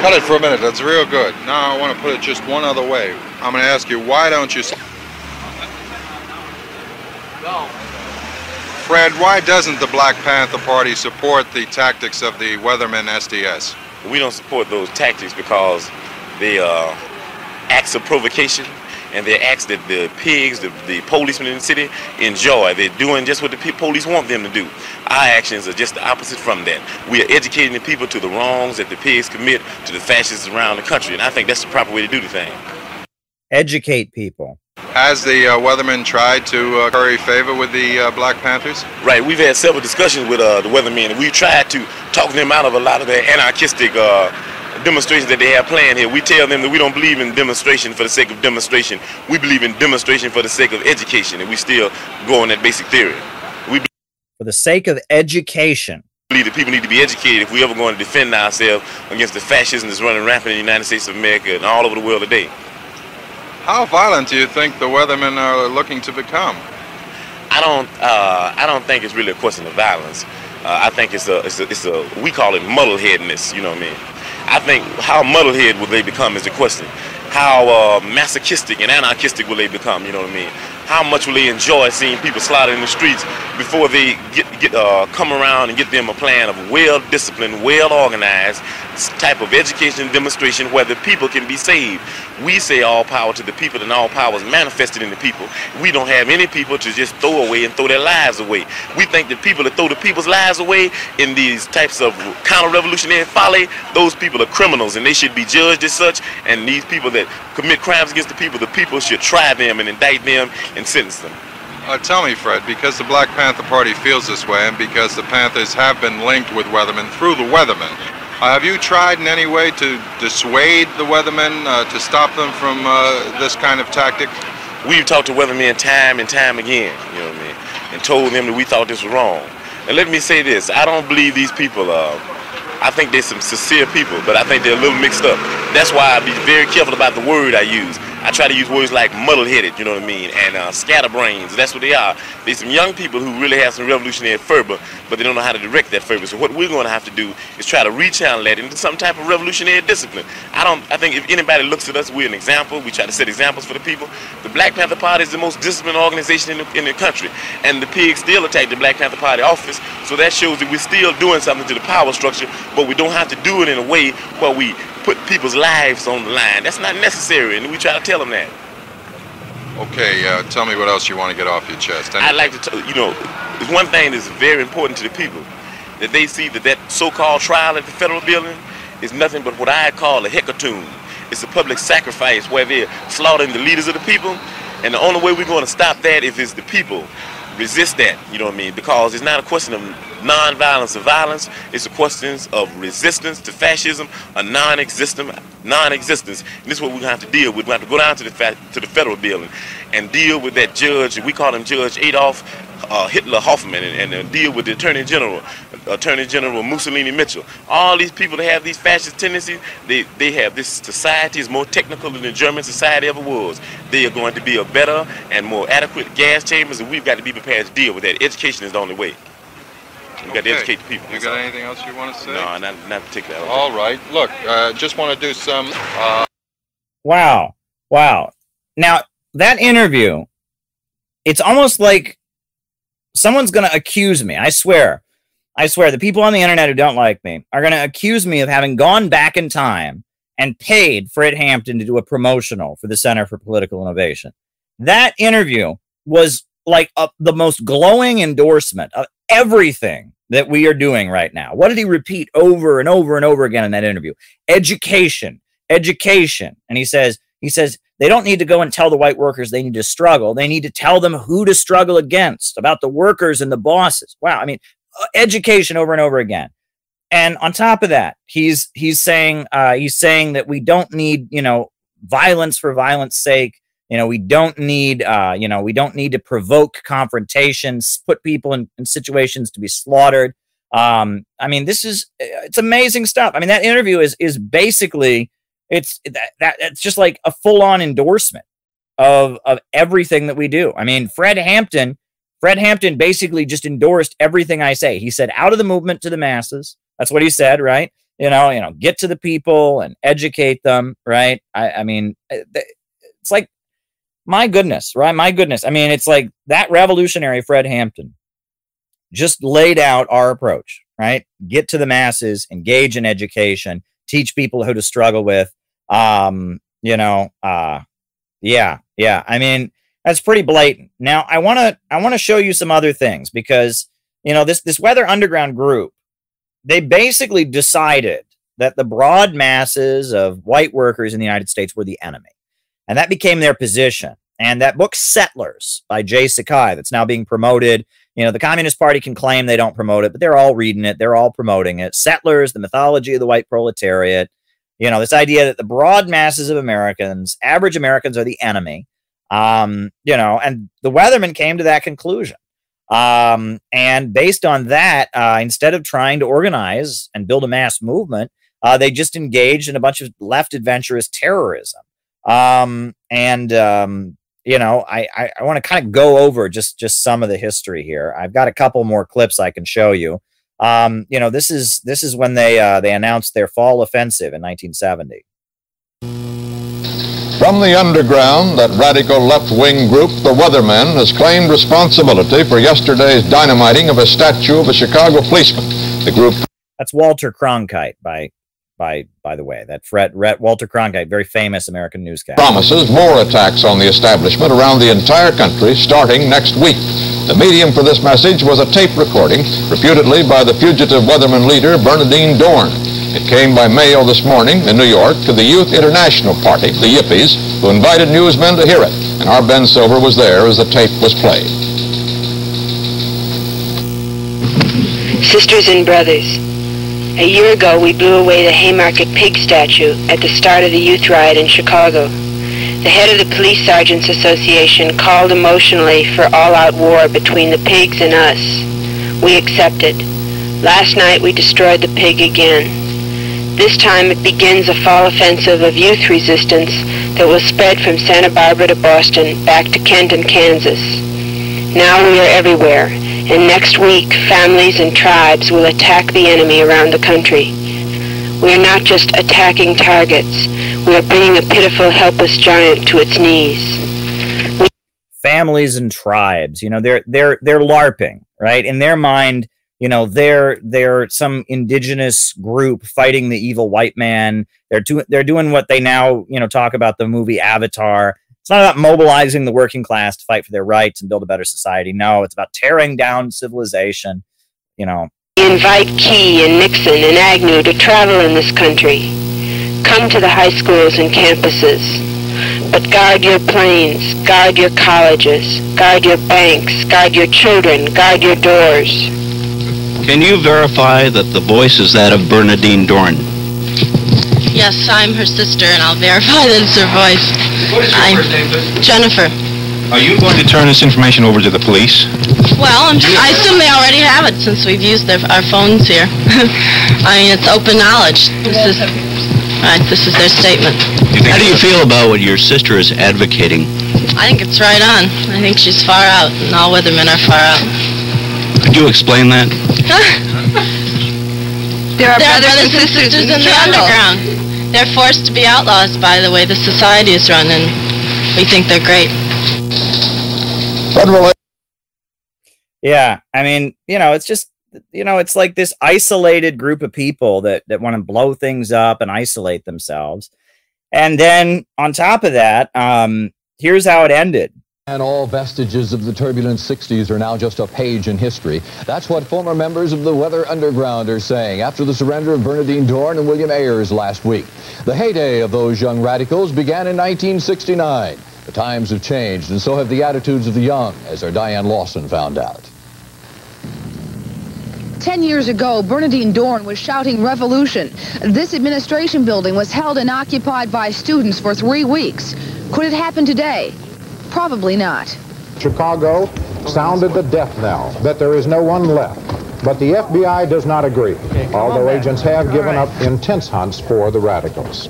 Cut it for a minute. That's real good. Now I want to put it just one other way. I'm going to ask you, why don't you... s- Go. Fred, why doesn't the Black Panther Party support the tactics of the Weathermen SDS? We don't support those tactics because they are acts of provocation and they're acts that the pigs, the, the policemen in the city enjoy. They're doing just what the police want them to do. Our actions are just the opposite from that. We are educating the people to the wrongs that the pigs commit to the fascists around the country, and I think that's the proper way to do the thing. Educate people. Has the uh, Weathermen tried to uh, curry favor with the uh, Black Panthers? Right, we've had several discussions with uh, the weathermen, and we've tried to talk them out of a lot of their anarchistic uh, demonstrations that they have planned here. We tell them that we don't believe in demonstration for the sake of demonstration. We believe in demonstration for the sake of education, and we still go on that basic theory. We For the sake of education. believe that people need to be educated if we're ever going to defend ourselves against the fascism that's running rampant in the United States of America and all over the world today. How violent do you think the Weathermen are looking to become? I don't. Uh, I don't think it's really a question of violence. Uh, I think it's a, it's a. It's a. We call it muddleheadness. You know what I mean? I think how muddlehead will they become is the question. How uh, masochistic and anarchistic will they become? You know what I mean? How much will they enjoy seeing people slaughtered in the streets before they get, get uh, come around and get them a plan of well-disciplined, well-organized type of education demonstration where the people can be saved. We say all power to the people and all power is manifested in the people. We don't have any people to just throw away and throw their lives away. We think the people that throw the people's lives away in these types of counter-revolutionary folly, those people are criminals and they should be judged as such. And these people that commit crimes against the people, the people should try them and indict them and sentence them. Uh, tell me, Fred, because the Black Panther Party feels this way and because the Panthers have been linked with Weathermen through the Weathermen, uh, have you tried in any way to dissuade the Weathermen uh, to stop them from uh, this kind of tactic? We've talked to Weathermen time and time again, you know what I mean, and told them that we thought this was wrong. And let me say this, I don't believe these people are, I think they're some sincere people, but I think they're a little mixed up. That's why I be very careful about the word I use. I try to use words like muddle-headed, you know what I mean, and uh, scatterbrains. That's what they are. They're some young people who really have some revolutionary fervor, but they don't know how to direct that fervor. So what we're going to have to do is try to rechannel that into some type of revolutionary discipline. I don't. I think if anybody looks at us, we're an example. We try to set examples for the people. The Black Panther Party is the most disciplined organization in the, in the country, and the pigs still attack the Black Panther Party office. So that shows that we're still doing something to the power structure, but we don't have to do it in a way where we put people's lives on the line. That's not necessary, and we try to tell them that. Okay, uh, tell me what else you want to get off your chest. I'd like to, tell you know, there's one thing that's very important to the people, that they see that that so-called trial at the federal building is nothing but what I call a hecatomb. It's a public sacrifice where they're slaughtering the leaders of the people, and the only way we're going to stop that is if it's the people resist that, you know what I mean? Because it's not a question of non-violence or violence. It's a question of resistance to fascism, a non-existent non-existence. And this is what we're going to have to deal with. We have to go down to the to the federal building and deal with that judge. We call him Judge Adolf uh, Hitler Hoffman, and, and uh, deal with the Attorney General, Attorney General Mussolini Mitchell. All these people that have these fascist tendencies, they, they have this society is more technical than the German society ever was. They are going to be a better and more adequate gas chambers, and we've got to be prepared to deal with that. Education is the only way. We got to educate the people. You got anything else you want to say? No, not, not particularly. All right. Look, uh, just want to do some. Uh... Wow. Wow. Now, that interview, it's almost like someone's going to accuse me. I swear. I swear, the people on the internet who don't like me are going to accuse me of having gone back in time and paid Fred Hampton to do a promotional for the Center for Political Innovation. That interview was like a, the most glowing endorsement of everything that we are doing right now. What did he repeat over and over and over again in that interview? Education, education. And he says, he says, they don't need to go and tell the white workers they need to struggle. They need to tell them who to struggle against, about the workers and the bosses. Wow. I mean, uh, education over and over again. And on top of that, he's he's saying uh, he's saying that we don't need you know violence for violence sake. You know, we don't need, uh, you know, we don't need to provoke confrontations, put people in, in situations to be slaughtered. Um, I mean, this is it's amazing stuff. I mean, that interview is is basically it's that, that it's just like a full on endorsement of of everything that we do. I mean, Fred Hampton, Fred Hampton basically just endorsed everything I say. He said, "Out of the movement to the masses." That's what he said, right? You know, you know, get to the people and educate them, right? I, I mean, eh, it's like my goodness, right? My goodness. I mean, it's like that revolutionary Fred Hampton just laid out our approach, right? Get to the masses, engage in education, teach people who to struggle with. Um, you know, uh, yeah, yeah. I mean, that's pretty blatant. Now, I want to I want to show you some other things because you know this this Weather Underground group, they basically decided that the broad masses of white workers in the United States were the enemy. And that became their position. And that book, Settlers by J. Sakai, that's now being promoted. You know, the Communist Party can claim they don't promote it, but they're all reading it. They're all promoting it. Settlers, the mythology of the white proletariat. You know, this idea that the broad masses of Americans, average Americans, are the enemy. Um, you know, and the Weathermen came to that conclusion. Um, and based on that, uh, instead of trying to organize and build a mass movement, uh, they just engaged in a bunch of left adventurous terrorism. Um, and um, you know, I I, I want to kind of go over just just some of the history here. I've got a couple more clips I can show you. Um, you know, this is this is when they uh, they announced their fall offensive in 1970. From the underground, that radical left-wing group, the Weathermen, has claimed responsibility for yesterday's dynamiting of a statue of a Chicago policeman. The group... That's Walter Cronkite by by by the way. That Fred, Ret, Walter Cronkite, very famous American newscaster. Promises more attacks on the establishment around the entire country starting next week. The medium for this message was a tape recording, reputedly by the fugitive Weatherman leader Bernardine Dohrn. It came by mail this morning in New York to the Youth International Party, the Yippies, who invited newsmen to hear it. And our Ben Silver was there as the tape was played. Sisters and brothers, a year ago, we blew away the Haymarket Pig statue at the start of the youth riot in Chicago. The head of the Police Sergeants Association called emotionally for all-out war between the pigs and us. We accepted. Last night, we destroyed the pig again. This time, it begins a fall offensive of youth resistance that will spread from Santa Barbara to Boston, back to Kenton, Kansas. Now we are everywhere, and next week families and tribes will attack the enemy around the country. We are not just attacking targets, we are bringing a pitiful, helpless giant to its knees. We- families and tribes, you know, they're they're they're LARPing, right? In their mind, you know, they're they're some indigenous group fighting the evil white man. They're doing they're doing what they now, you know, talk about the movie Avatar it's not about mobilizing the working class to fight for their rights and build a better society. No, it's about tearing down civilization. You know. Invite Ky and Nixon and Agnew to travel in this country. Come to the high schools and campuses. But guard your planes, guard your colleges, guard your banks, guard your children, guard your doors. Can you verify that the voice is that of Bernardine Dohrn? Yes, I'm her sister, and I'll verify that it's her voice. What is your I'm first name, please? Jennifer. Are you going to turn this information over to the police? Well, I'm, i assume they already have it since we've used their, our phones here. I mean, it's open knowledge. This is right. This is their statement. How do you feel about what your sister is advocating? I think it's right on. I think she's far out, and all weathermen are far out. Could you explain that? there are, there brothers, are brothers, and sisters, sisters in, in the underground. They're forced to be outlaws by the way the society is run, and we think they're great. Yeah, I mean, you know, it's just you know, it's like this isolated group of people that that want to blow things up and isolate themselves. And then on top of that, um, here's how it ended. And all vestiges of the turbulent 60s are now just a page in history. That's what former members of the Weather Underground are saying after the surrender of Bernardine Dohrn and William Ayers last week. The heyday of those young radicals began in 1969. The times have changed, and so have the attitudes of the young, as our Diane Lawson found out. Ten years ago, Bernardine Dohrn was shouting revolution. This administration building was held and occupied by students for three weeks. Could it happen today? Probably not. Chicago sounded the death knell that there is no one left. But the FBI does not agree, although agents have given up intense hunts for the radicals.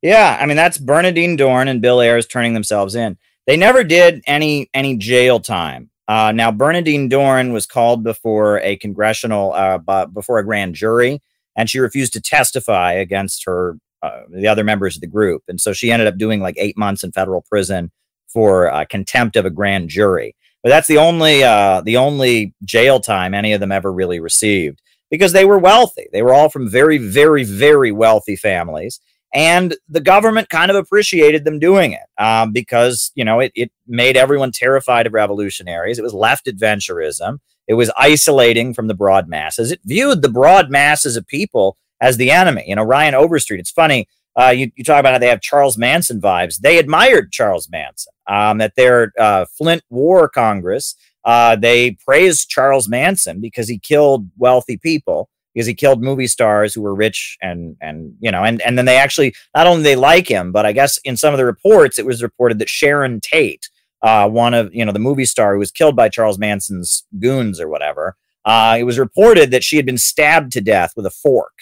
Yeah, I mean that's Bernardine Dohrn and Bill Ayers turning themselves in. They never did any any jail time. Uh, now Bernardine Dohrn was called before a congressional uh, before a grand jury, and she refused to testify against her uh, the other members of the group. And so she ended up doing like eight months in federal prison for uh, contempt of a grand jury. But that's the only uh, the only jail time any of them ever really received because they were wealthy. They were all from very, very, very wealthy families. And the government kind of appreciated them doing it um, because, you know, it, it made everyone terrified of revolutionaries. It was left adventurism. It was isolating from the broad masses. It viewed the broad masses of people as the enemy. You know, Ryan Overstreet. It's funny. Uh, you, you talk about how they have Charles Manson vibes. They admired Charles Manson um, at their uh, Flint War Congress. Uh, they praised Charles Manson because he killed wealthy people because he killed movie stars who were rich and and you know and and then they actually not only they like him but I guess in some of the reports it was reported that Sharon Tate, uh, one of you know the movie star who was killed by Charles Manson's goons or whatever, uh, it was reported that she had been stabbed to death with a fork.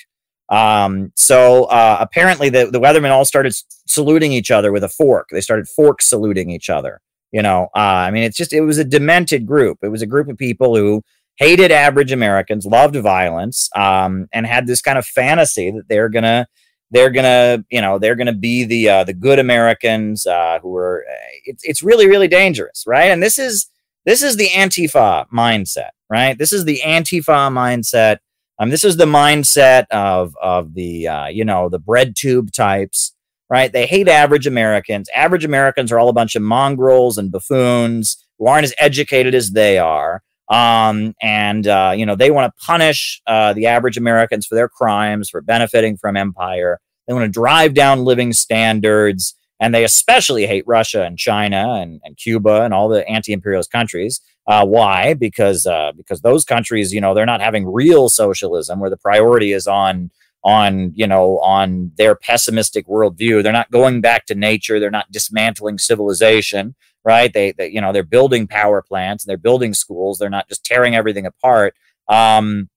Um, so uh, apparently the, the Weathermen all started saluting each other with a fork. They started fork saluting each other. You know, uh, I mean, it's just, it was a demented group. It was a group of people who hated average Americans, loved violence, um, and had this kind of fantasy that they're going to, they're gonna, you know, they're gonna be the uh, the good Americans uh, who are. It's it's really really dangerous, right? And this is this is the Antifa mindset, right? This is the Antifa mindset. Um, this is the mindset of of the uh, you know the BreadTube types, right? They hate average Americans. Average Americans are all a bunch of mongrels and buffoons who aren't as educated as they are. Um, and uh, you know they want to punish uh, the average Americans for their crimes, for benefiting from empire. They want to drive down living standards, and they especially hate Russia and China and, and Cuba and all the anti-imperialist countries. Uh, why? Because uh, because those countries, you know, they're not having real socialism where the priority is on on you know on their pessimistic worldview. They're not going back to nature. They're not dismantling civilization right? They, they you know, they're building power plants and they're building schools. They're not just tearing everything apart. Um,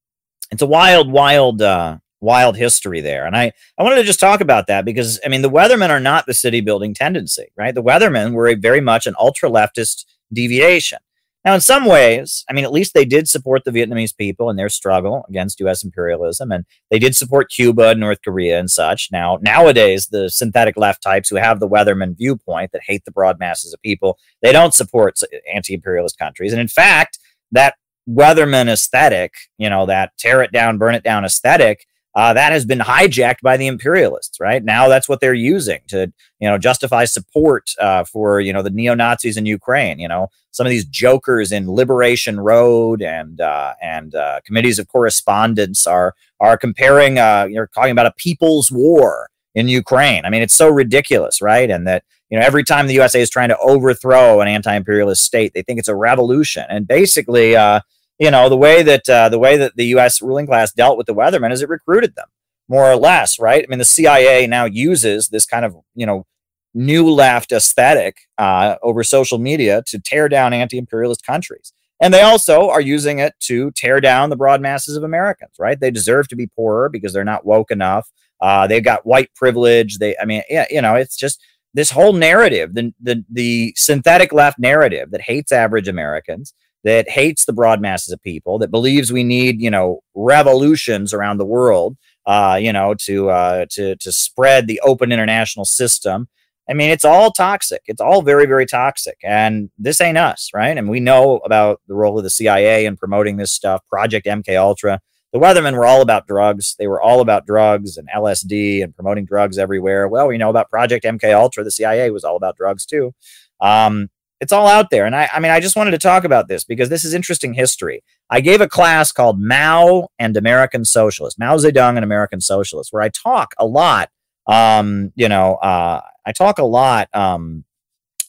it's a wild, wild, uh, wild history there. And I, I wanted to just talk about that because, I mean, the Weathermen are not the city building tendency, right? The Weathermen were a very much an ultra leftist deviation. Now, in some ways, I mean, at least they did support the Vietnamese people in their struggle against U.S. imperialism, and they did support Cuba North Korea and such. Now, nowadays, the synthetic left types who have the Weatherman viewpoint that hate the broad masses of people, they don't support anti-imperialist countries. And in fact, that Weatherman aesthetic, you know, that tear it down, burn it down aesthetic, uh, that has been hijacked by the imperialists right? Now that's what they're using to you know justify support uh, for you know the neo-nazis in ukraine you know? Some of these jokers in liberation road and uh, and uh, committees of correspondence are are comparing uh, you're talking about a people's war in ukraine. I mean it's so ridiculous right? And that you know every time the usa is trying to overthrow an anti-imperialist state they think it's a revolution. And basically uh, you know the way that uh, the way that the U.S. ruling class dealt with the Weathermen is it recruited them more or less, right? I mean, the CIA now uses this kind of you know new left aesthetic uh, over social media to tear down anti-imperialist countries. And they also are using it to tear down the broad masses of Americans, right? They deserve to be poorer because they're not woke enough. Uh, they've got white privilege. They, I mean, yeah, you know, it's just this whole narrative, the, the, the synthetic left narrative that hates average Americans, that hates the broad masses of people, that believes we need, you know, revolutions around the world, uh, you know, to uh, to to spread the open international system. I mean, it's all toxic. It's all very, very toxic. And this ain't us, right? And we know about the role of the CIA in promoting this stuff. Project MK Ultra. The Weathermen were all about drugs. They were all about drugs and LSD and promoting drugs everywhere. Well, we know about Project MK Ultra. The CIA was all about drugs too. Um, it's all out there. And I, I mean, I just wanted to talk about this because this is interesting history. I gave a class called Mao and American Socialist, Mao Zedong and American Socialist, where I talk a lot. Um, you know, uh, I talk a lot um,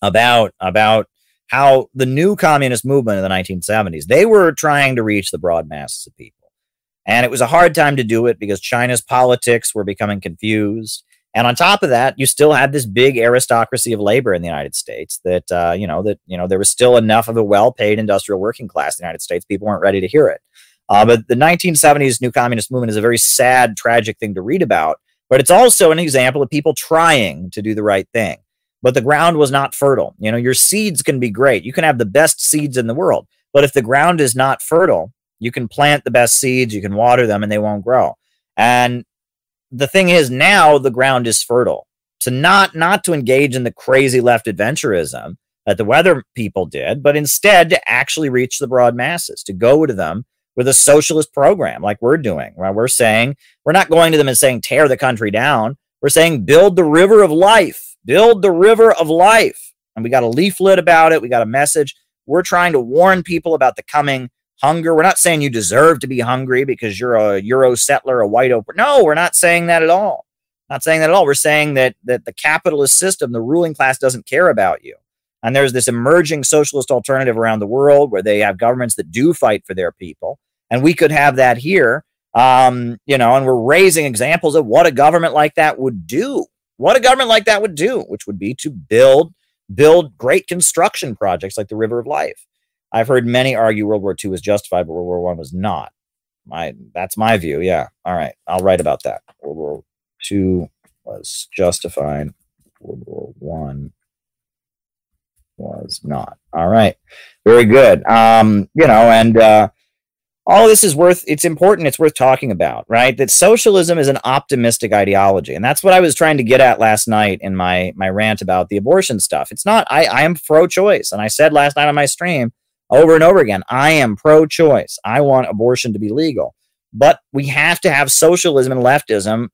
about about how the new communist movement in the 1970s they were trying to reach the broad masses of people, and it was a hard time to do it because China's politics were becoming confused and on top of that, you still had this big aristocracy of labor in the United States that, uh, you know, that, you know, there was still enough of a well paid industrial working class in the United States. People weren't ready to hear it. Uh, but the 1970s new communist movement is a very sad, tragic thing to read about. But it's also an example of people trying to do the right thing. But the ground was not fertile. You know, your seeds can be great. You can have the best seeds in the world. But if the ground is not fertile, you can plant the best seeds, you can water them, and they won't grow. And the thing is now the ground is fertile to not not to engage in the crazy left adventurism that the weather people did, but instead to actually reach the broad masses, to go to them with a socialist program like we're doing. Right? We're saying we're not going to them and saying tear the country down. We're saying build the river of life, build the river of life. And we got a leaflet about it. We got a message. We're trying to warn people about the coming hunger. We're not saying you deserve to be hungry because you're a Euro settler, a white open. No, we're not saying that at all. Not saying that at all. We're saying that that the capitalist system, the ruling class, doesn't care about you. And there's this emerging socialist alternative around the world where they have governments that do fight for their people, and we could have that here. Um, you know, and we're raising examples of what a government like that would do. What a government like that would do, which would be to build build great construction projects like the River of Life I've heard many argue World War II was justified, but World War One was not. My that's my view. Yeah. All right. I'll write about that. World War II was justified. World War One was not. All right. Very good. Um, you know, and uh, all this is worth it's important it's worth talking about right that socialism is an optimistic ideology and that's what i was trying to get at last night in my my rant about the abortion stuff it's not i i am pro-choice and i said last night on my stream over and over again. I am pro-choice. I want abortion to be legal. But we have to have socialism and leftism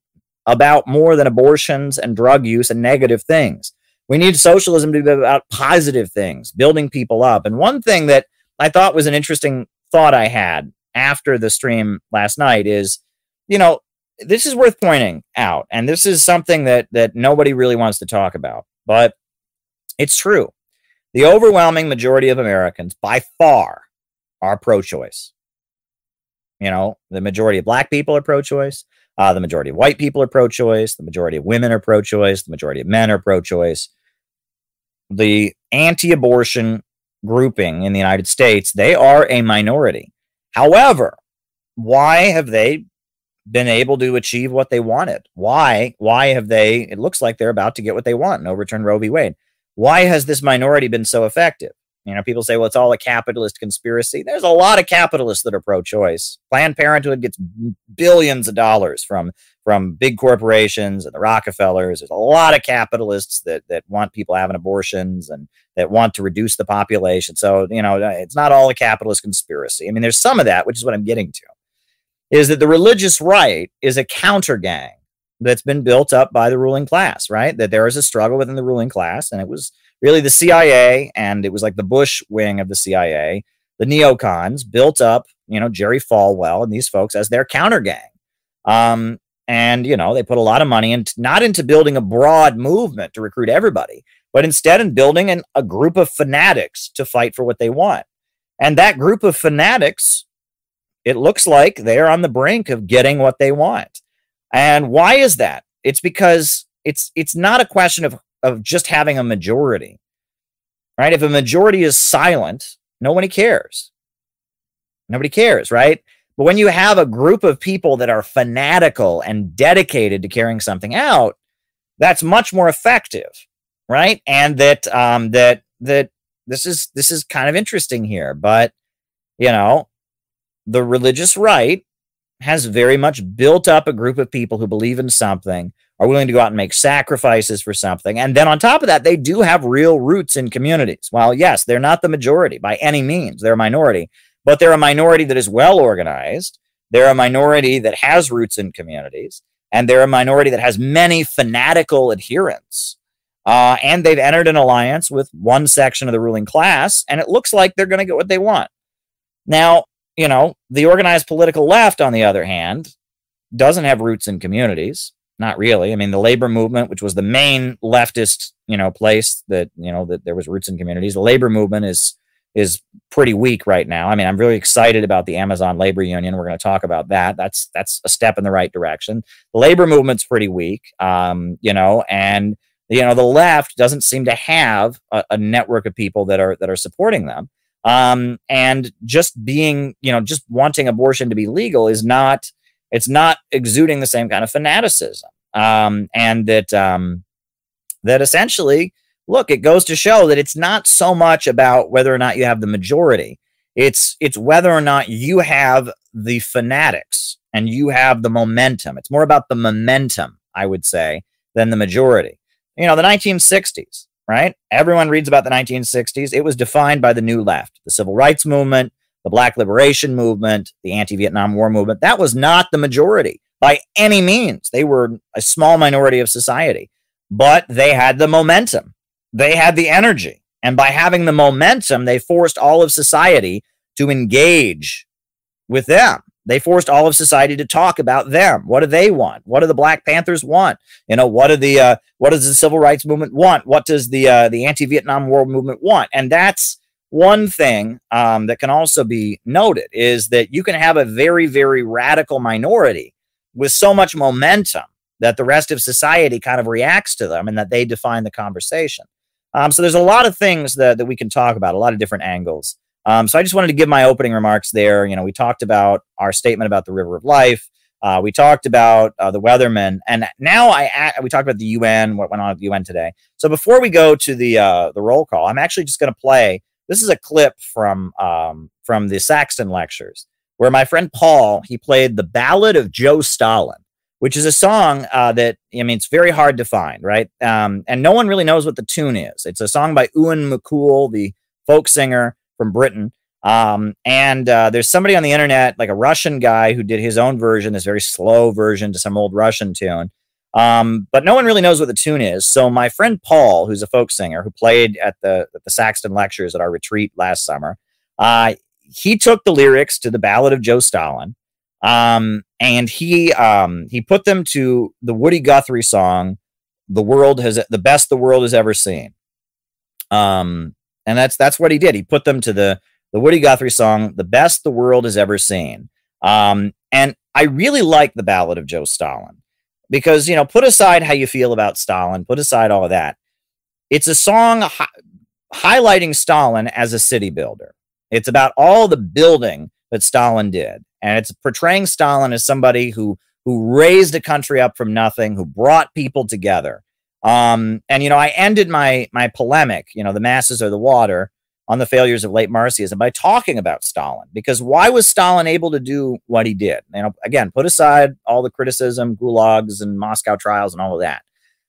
about more than abortions and drug use and negative things. We need socialism to be about positive things building people up. And one thing that i thought was an interesting thought i had after the stream last night is, you know, this is worth pointing out, and this is something that that nobody really wants to talk about, but it's true. The overwhelming majority of Americans, by far, are pro-choice. You know, the majority of black people are pro-choice. Uh, the majority of white people are pro-choice. The majority of women are pro-choice. The majority of men are pro-choice. The anti-abortion grouping in the United States, they are a minority. However, why have they been able to achieve what they wanted? Why? Why have they? It looks like they're about to get what they want and overturn Roe v. Wade. Why has this minority been so effective? You know, people say, well, it's all a capitalist conspiracy. There's a lot of capitalists that are pro-choice. Planned Parenthood gets billions of dollars from from big corporations and the Rockefellers. There's a lot of capitalists that that want people having abortions and that want to reduce the population. So, you know, uh, it's not all a capitalist conspiracy. I mean, there's some of that, which is what I'm getting to. Is that the religious right is a counter gang that's been built up by the ruling class, right? That there is a struggle within the ruling class, and it was really the CIA and it was like the Bush wing of the CIA, the neocons built up, you know, Jerry Falwell and these folks as their counter gang. Um, and, you know, they put a lot of money into not into building a broad movement to recruit everybody, but instead in building an, a group of fanatics to fight for what they want. And that group of fanatics, it looks like they're on the brink of getting what they want. And why is that? It's because it's it's not a question of of just having a majority. Right? If a majority is silent, nobody cares. Nobody cares, right? But when you have a group of people that are fanatical and dedicated to carrying something out, that's much more effective, right? And that um, that that this is this is kind of interesting here, but you know, the religious right has very much built up a group of people who believe in something, are willing to go out and make sacrifices for something. And then on top of that, they do have real roots in communities. While, yes, they're not the majority by any means, they're a minority but they're a minority that is well organized. They're a minority that has roots in communities, and they're a minority that has many fanatical adherents. Uh, and they've entered an alliance with one section of the ruling class, and it looks like they're going to get what they want. Now, you know, the organized political left, on the other hand, doesn't have roots in communities. Not really. I mean, the labor movement, which was the main leftist, you know, place that you know that there was roots in communities, the labor movement is is pretty weak right now. I mean, I'm really excited about the Amazon labor union. We're going to talk about that. That's that's a step in the right direction. The labor movement's pretty weak, um, you know, and you know the left doesn't seem to have a, a network of people that are that are supporting them. Um, and just being, you know, just wanting abortion to be legal is not it's not exuding the same kind of fanaticism. Um, and that um, that essentially look, it goes to show that it's not so much about whether or not you have the majority. It's it's whether or not you have the fanatics and you have the momentum. It's more about the momentum, I would say, than the majority. You know, the 1960s, right? Everyone reads about the 1960s. It was defined by the new left, the civil rights movement, the black liberation movement, the anti-Vietnam War movement. That was not the majority by any means. They were a small minority of society, but they had the momentum they had the energy. And by having the momentum, they forced all of society to engage with them. They forced all of society to talk about them. What do they want? What do the Black Panthers want? You know, what do the uh, what does the civil rights movement want? What does the uh, the anti-Vietnam War movement want? And that's one thing um, that can also be noted is that you can have a very very radical minority with so much momentum that the rest of society kind of reacts to them and that they define the conversation. Um, so there's a lot of things that, that we can talk about, a lot of different angles. Um, so I just wanted to give my opening remarks there. You know, we talked about our statement about the river of life. Uh, we talked about uh, the weathermen, and now I we talked about the UN, what went on at the UN today. So before we go to the uh, the roll call, I'm actually just going to play. This is a clip from um, from the Saxton lectures. where my friend Paul he played the Ballad of Joe Stalin, which is a song uh, that I mean it's very hard to find, right? Um, and no one really knows what the tune is. It's a song by Ewan MacColl, the folk singer from Britain. Um, and uh, there's somebody on the internet, like a Russian guy, who did his own version, this very slow version to some old Russian tune. Um, but no one really knows what the tune is. So my friend Paul, who's a folk singer who played at the at the Saxton lectures at our retreat last summer, uh, he took the lyrics to the Ballad of Joe Stalin, um, and he um, he put them to the Woody Guthrie song, "The World Has the Best the World Has Ever Seen." Um, and that's that's what he did. He put them to the the Woody Guthrie song, "The Best the World Has Ever Seen." Um, and I really like the Ballad of Joe Stalin because you know, put aside how you feel about Stalin, put aside all of that. It's a song hi- highlighting Stalin as a city builder. It's about all the building that Stalin did, and it's portraying Stalin as somebody who who raised a country up from nothing, who brought people together. Um, and you know, I ended my my polemic, you know, the masses are the water, on the failures of late Marxism by talking about Stalin. Because why was Stalin able to do what he did? You know, again, put aside all the criticism, gulags and Moscow trials and all of that.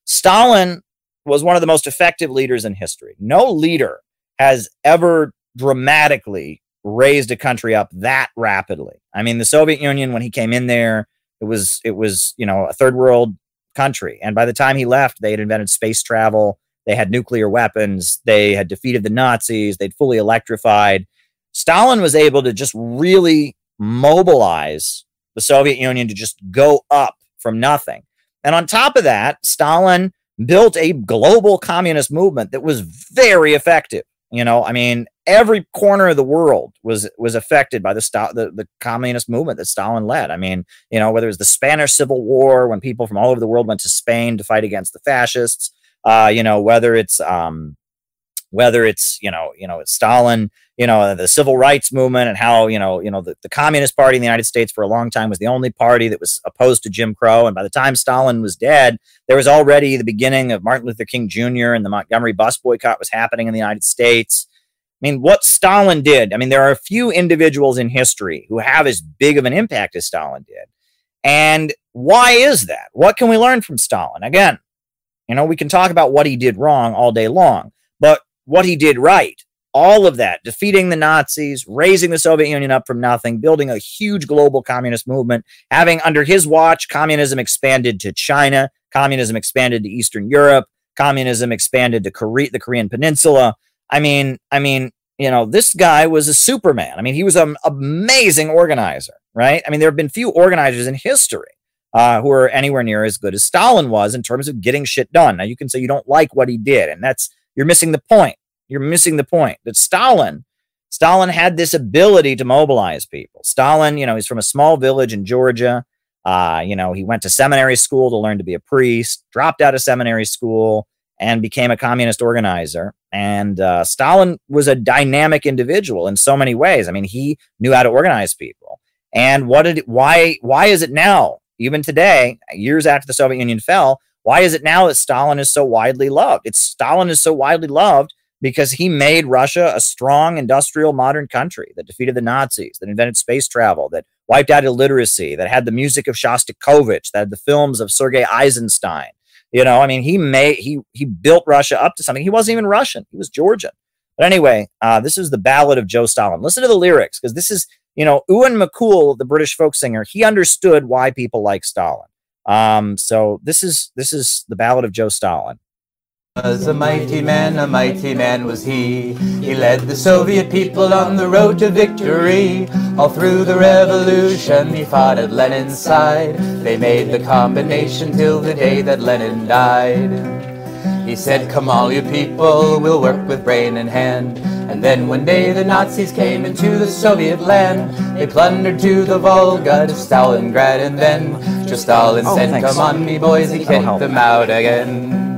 Stalin was one of the most effective leaders in history. No leader has ever dramatically raised a country up that rapidly. I mean, the Soviet Union, when he came in there, it was it was you know a third world country, and by the time he left, they had invented space travel. They had nuclear weapons. They had defeated the Nazis. They'd fully electrified. Stalin was able to just really mobilize the Soviet Union to just go up from nothing. And on top of that, Stalin built a global communist movement that was very effective. You know, I mean, every corner of the world was was affected by the, the the communist movement that Stalin led. I mean, you know, whether it was the Spanish Civil War when people from all over the world went to Spain to fight against the fascists, uh, you know, whether it's um, whether it's you know you know it's Stalin, you know the civil rights movement and how you know you know the, the Communist Party in the United States for a long time was the only party that was opposed to Jim Crow, and by the time Stalin was dead, there was already the beginning of Martin Luther King Jr. and the Montgomery bus boycott was happening in the United States. I mean, what Stalin did, I mean, there are a few individuals in history who have as big of an impact as Stalin did. And why is that? What can we learn from Stalin? Again, you know, we can talk about what he did wrong all day long, but what he did right, all of that, defeating the Nazis, raising the Soviet Union up from nothing, building a huge global communist movement, having under his watch, communism expanded to China, communism expanded to Eastern Europe, communism expanded to Korea, the Korean Peninsula. I mean, I mean, you know, this guy was a superman. I mean, he was an amazing organizer, right? I mean, there have been few organizers in history uh, who are anywhere near as good as Stalin was in terms of getting shit done. Now, you can say you don't like what he did, and that's you're missing the point. You're missing the point that Stalin, Stalin had this ability to mobilize people. Stalin, you know, he's from a small village in Georgia. Uh, you know, he went to seminary school to learn to be a priest, dropped out of seminary school, and became a communist organizer. And uh, Stalin was a dynamic individual in so many ways. I mean, he knew how to organize people. And what did why why is it now even today, years after the Soviet Union fell, why is it now that Stalin is so widely loved? It's Stalin is so widely loved because he made Russia a strong industrial modern country that defeated the Nazis, that invented space travel, that wiped out illiteracy, that had the music of Shostakovich, that had the films of Sergei Eisenstein. You know, I mean, he made he he built Russia up to something. He wasn't even Russian; he was Georgian. But anyway, uh, this is the Ballad of Joe Stalin. Listen to the lyrics because this is you know, Ewan MacColl, the British folk singer, he understood why people like Stalin. Um, so this is this is the Ballad of Joe Stalin. Was a mighty man, a mighty man was he. He led the Soviet people on the road to victory. All through the revolution, he fought at Lenin's side. They made the combination till the day that Lenin died. He said, Come all you people, we'll work with brain and hand. And then one day the Nazis came into the Soviet land. They plundered to the Volga to Stalingrad, and then Joe Stalin oh, said, thanks. Come on, me boys, he kicked them out again.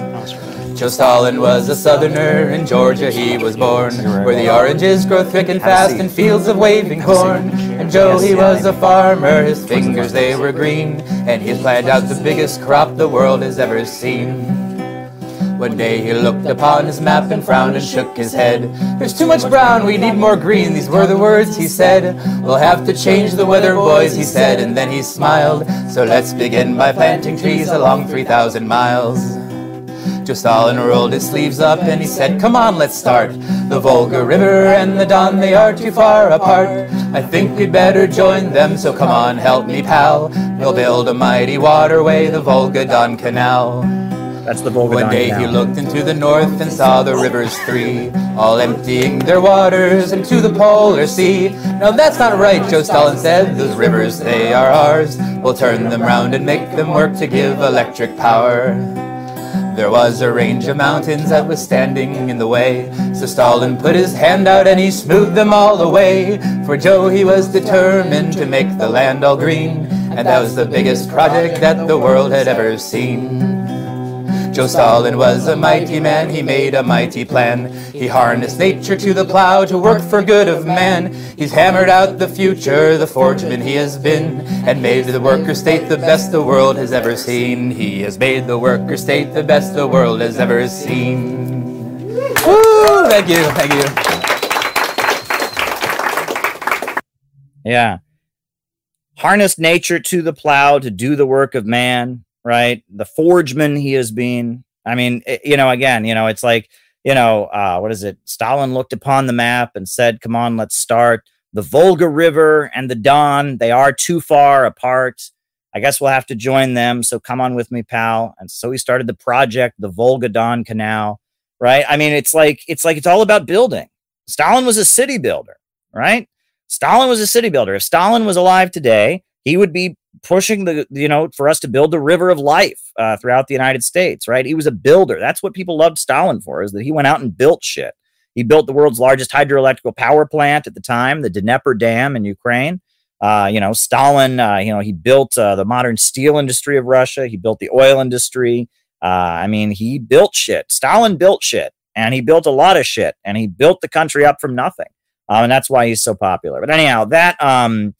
Joe Stalin was a southerner, in Georgia he was born, where the oranges grow thick and fast in fields of waving corn. And Joe, he was a farmer, his fingers they were green, and he planted out the biggest crop the world has ever seen. One day he looked upon his map and frowned and shook his head. There's too much brown, we need more green, these were the words he said. We'll have to change the weather, boys, he said, and then he smiled. So let's begin by planting trees along 3,000 miles. Joe Stalin rolled his sleeves up and he said, Come on, let's start. The Volga River and the Don, they are too far apart. I think we'd better join them, so come on, help me, pal. We'll build a mighty waterway, the Volga Don Canal. That's the Volga One Don day Canal. he looked into the north and saw the rivers three, all emptying their waters into the polar sea. No, that's not right, Joe Stalin said. Those rivers, they are ours. We'll turn them round and make them work to give electric power. There was a range of mountains that was standing in the way. So Stalin put his hand out and he smoothed them all away. For Joe, he was determined to make the land all green. And that was the biggest project that the world had ever seen. Joe Stalin was a mighty man, he made a mighty plan. He harnessed nature to the plow to work for good of man. He's hammered out the future, the forgeman he has been, and made the worker state the best the world has ever seen. He has made the worker state the best the world has ever seen. Woo! Thank you, thank you. Yeah. Harness nature to the plow to do the work of man, right? The forgeman he has been. I mean, it- you know, again, you know, it's like, you know, uh, what is it? Stalin looked upon the map and said, come on, let's start. The Volga River and the Don, they are too far apart. I guess we'll have to join them. So come on with me, pal. And so he started the project, the Volga Don Canal, right? I mean, it's like, it's like, it's all about building. Stalin was a city builder, right? Stalin was a city builder. If Stalin was alive today, he would be pushing the, you know, for us to build the river of life uh, throughout the United States, right? He was a builder. That's what people loved Stalin for, is that he went out and built shit. He built the world's largest hydroelectric power plant at the time, the Dnieper Dam in Ukraine. Uh, you know, Stalin, uh, you know, he built uh, the modern steel industry of Russia. He built the oil industry. Uh, I mean, he built shit. Stalin built shit, and he built a lot of shit, and he built the country up from nothing. Um, and that's why he's so popular. But anyhow, that um,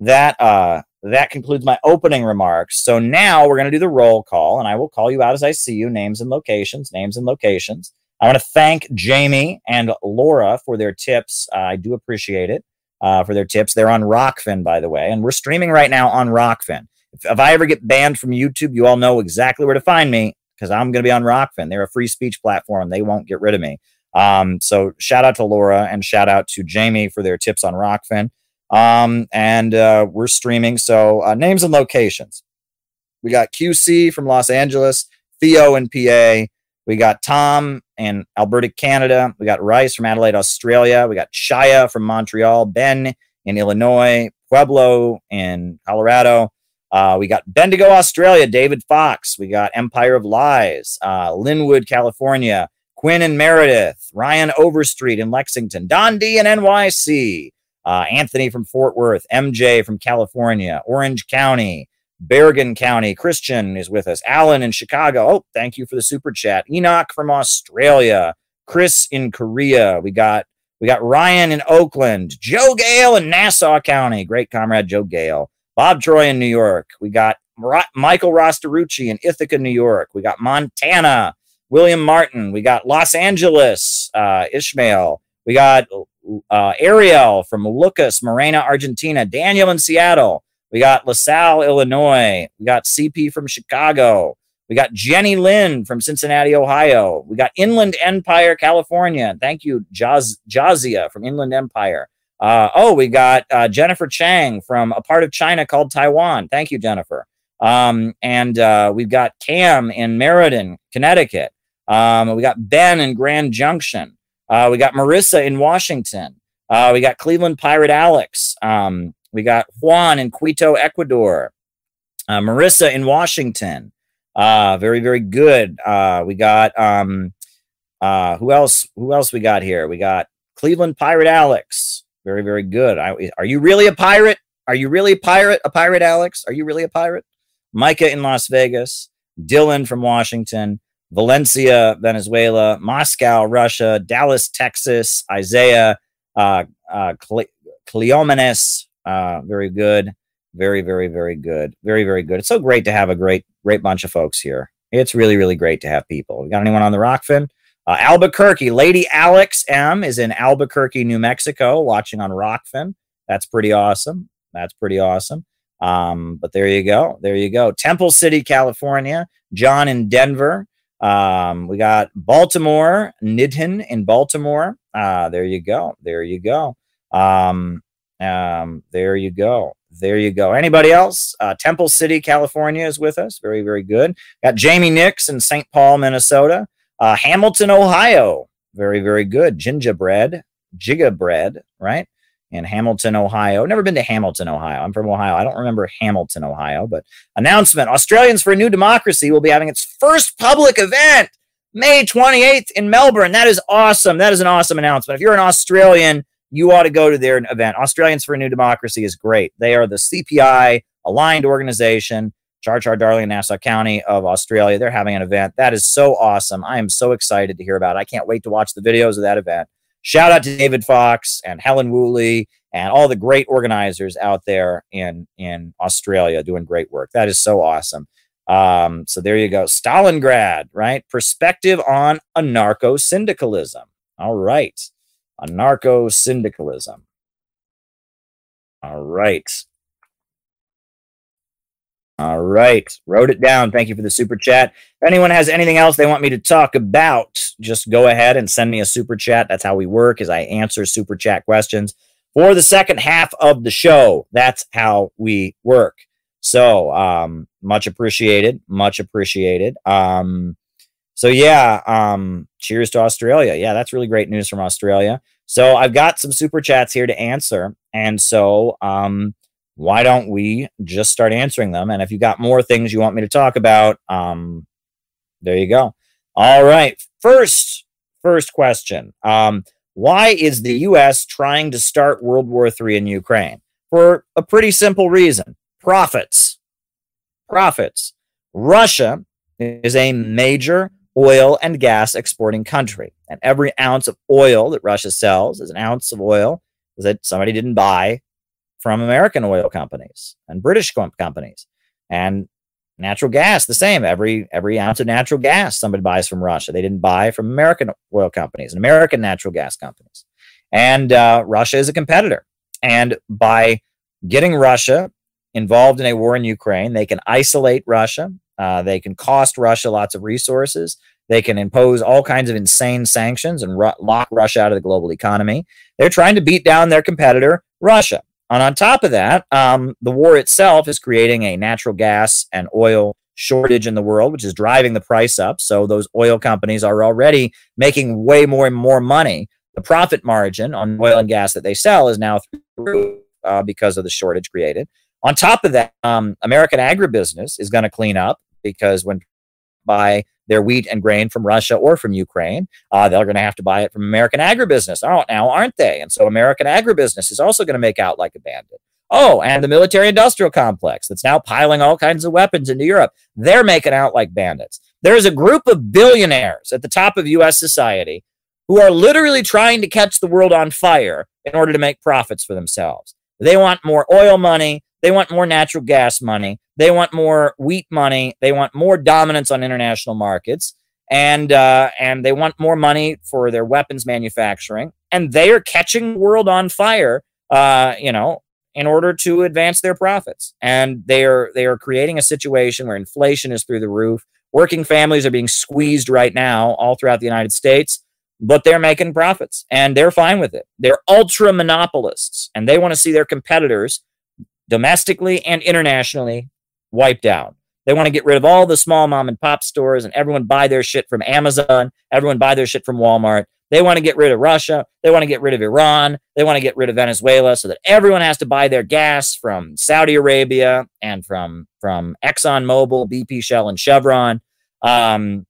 that uh, that concludes my opening remarks. So now we're going to do the roll call, and I will call you out as I see you. Names and locations. Names and locations. I want to thank Jamie and Laura for their tips. Uh, I do appreciate it uh, for their tips. They're on Rokfin, by the way, and we're streaming right now on Rokfin. If, if I ever get banned from YouTube, you all know exactly where to find me because I'm going to be on Rokfin. They're a free speech platform. They won't get rid of me. Um, so shout out to Laura and shout out to Jamie for their tips on Rokfin. Um, and uh, we're streaming. So uh, names and locations. We got QC from Los Angeles, Theo in PA. We got Tom in Alberta, Canada. We got Rice from Adelaide, Australia. We got Shia from Montreal, Ben in Illinois, Pueblo in Colorado. Uh, we got Bendigo, Australia, David Fox. We got Empire of Lies, uh, Lynwood, California, Quinn and Meredith, Ryan Overstreet in Lexington, Don D in NYC, uh, Anthony from Fort Worth, MJ from California, Orange County, Bergen County. Christian is with us. Alan in Chicago. Oh, thank you for the super chat. Enoch from Australia. Chris in Korea. We got we got Ryan in Oakland. Joe Gale in Nassau County. Great comrade Joe Gale. Bob Troy in New York. We got Michael Rostarucci in Ithaca, New York. We got Montana. William Martin. We got Los Angeles. Uh, Ishmael. We got uh, Ariel from Lucas, Morena, Argentina. Daniel in Seattle. We got LaSalle, Illinois. We got CP from Chicago. We got Jenny Lynn from Cincinnati, Ohio. We got Inland Empire, California. Thank you, Jaz- Jazia from Inland Empire. Uh, oh, we got uh, Jennifer Chang from a part of China called Taiwan. Thank you, Jennifer. Um, and uh, we've got Cam in Meriden, Connecticut. Um, we got Ben in Grand Junction. Uh, we got Marissa in Washington. Uh, we got Cleveland Pirate Alex. Um, we got Juan in Quito, Ecuador. Uh, Marissa in Washington. Uh, very, very good. Uh, we got um, uh, who else? Who else we got here? We got Cleveland Pirate Alex. Very, very good. I, are you really a pirate? Are you really a pirate? A pirate, Alex? Are you really a pirate? Micah in Las Vegas. Dylan from Washington. Valencia, Venezuela. Moscow, Russia. Dallas, Texas. Isaiah. Uh, uh, Cle- Cleomenes. Uh, very good. Very, very, very good. Very, very good. It's so great to have a great, great bunch of folks here. It's really, really great to have people. Got anyone on the Rokfin? Uh, Albuquerque, Lady Alex M is in Albuquerque, New Mexico, watching on Rokfin. That's pretty awesome. That's pretty awesome. Um, but there you go. There you go. Temple City, California. John in Denver. Um, we got Baltimore, Nidhin in Baltimore. Uh, there you go. There you go. Um, um, there you go. There you go. Anybody else? Uh, Temple City, California is with us. Very, very good. Got Jamie Nix in St. Paul, Minnesota. Uh, Hamilton, Ohio. Very, very good. Gingerbread, Gigabread, right? In Hamilton, Ohio. Never been to Hamilton, Ohio. I'm from Ohio. I don't remember Hamilton, Ohio, but announcement Australians for a New Democracy will be having its first public event May 28th in Melbourne. That is awesome. That is an awesome announcement. If you're an Australian, you ought to go to their event. Australians for a New Democracy is great. They are the CPI aligned organization, Char Char Darling Nassau County of Australia. They're having an event. That is so awesome. I am so excited to hear about it. I can't wait to watch the videos of that event. Shout out to David Fox and Helen Woolley and all the great organizers out there in, in Australia doing great work. That is so awesome. Um, so there you go. Stalingrad, right? Perspective on anarcho syndicalism. All right anarcho syndicalism. All right. All right. Wrote it down. Thank you for the super chat. If anyone has anything else they want me to talk about, just go ahead and send me a super chat. That's how we work is I answer super chat questions for the second half of the show. That's how we work. So, um, much appreciated. Much appreciated. Um, so yeah, um, cheers to Australia. Yeah, that's really great news from Australia. So I've got some super chats here to answer, and so um, why don't we just start answering them? And if you got more things you want me to talk about, um, there you go. All right, first, first question. Um, why is the U.S. trying to start World War III in Ukraine? For a pretty simple reason: profits. Profits. Russia is a major oil and gas exporting country. And every ounce of oil that Russia sells is an ounce of oil that somebody didn't buy from American oil companies and British companies. And natural gas, the same. Every every ounce of natural gas somebody buys from Russia. They didn't buy from American oil companies and American natural gas companies. And uh, Russia is a competitor. And by getting Russia involved in a war in Ukraine, they can isolate Russia uh, they can cost Russia lots of resources. They can impose all kinds of insane sanctions and ru- lock Russia out of the global economy. They're trying to beat down their competitor, Russia. And on top of that, um, the war itself is creating a natural gas and oil shortage in the world, which is driving the price up. So those oil companies are already making way more and more money. The profit margin on oil and gas that they sell is now through uh, because of the shortage created. On top of that, um, American agribusiness is going to clean up because when buy their wheat and grain from Russia or from Ukraine, uh, they're going to have to buy it from American agribusiness. Now aren't they? And so American agribusiness is also going to make out like a bandit. Oh, and the military industrial complex that's now piling all kinds of weapons into Europe. They're making out like bandits. There's a group of billionaires at the top of US society who are literally trying to catch the world on fire in order to make profits for themselves. They want more oil money. They want more natural gas money. They want more wheat money. They want more dominance on international markets, and uh, and they want more money for their weapons manufacturing. And they are catching the world on fire. Uh, you know, in order to advance their profits. And they are they are creating a situation where inflation is through the roof. Working families are being squeezed right now all throughout the United States, but they're making profits and they're fine with it. They're ultra monopolists and they want to see their competitors domestically and internationally wiped out. They want to get rid of all the small mom and pop stores and everyone buy their shit from Amazon, everyone buy their shit from Walmart. They want to get rid of Russia. They want to get rid of Iran. They want to get rid of Venezuela so that everyone has to buy their gas from Saudi Arabia and from, from ExxonMobil, BP, Shell, and Chevron. Um,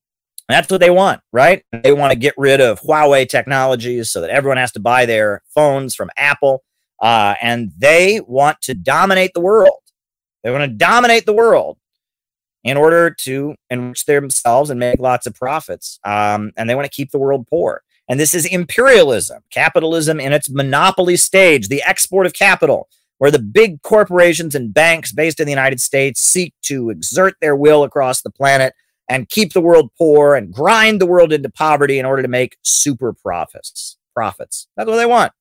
that's what they want, right? They want to get rid of Huawei technologies so that everyone has to buy their phones from Apple. Uh, and they want to dominate the world. They want to dominate the world in order to enrich themselves and make lots of profits. Um, and they want to keep the world poor. And this is imperialism, capitalism in its monopoly stage, the export of capital, where the big corporations and banks based in the United States seek to exert their will across the planet and keep the world poor and grind the world into poverty in order to make super profits. Profits. That's what they want.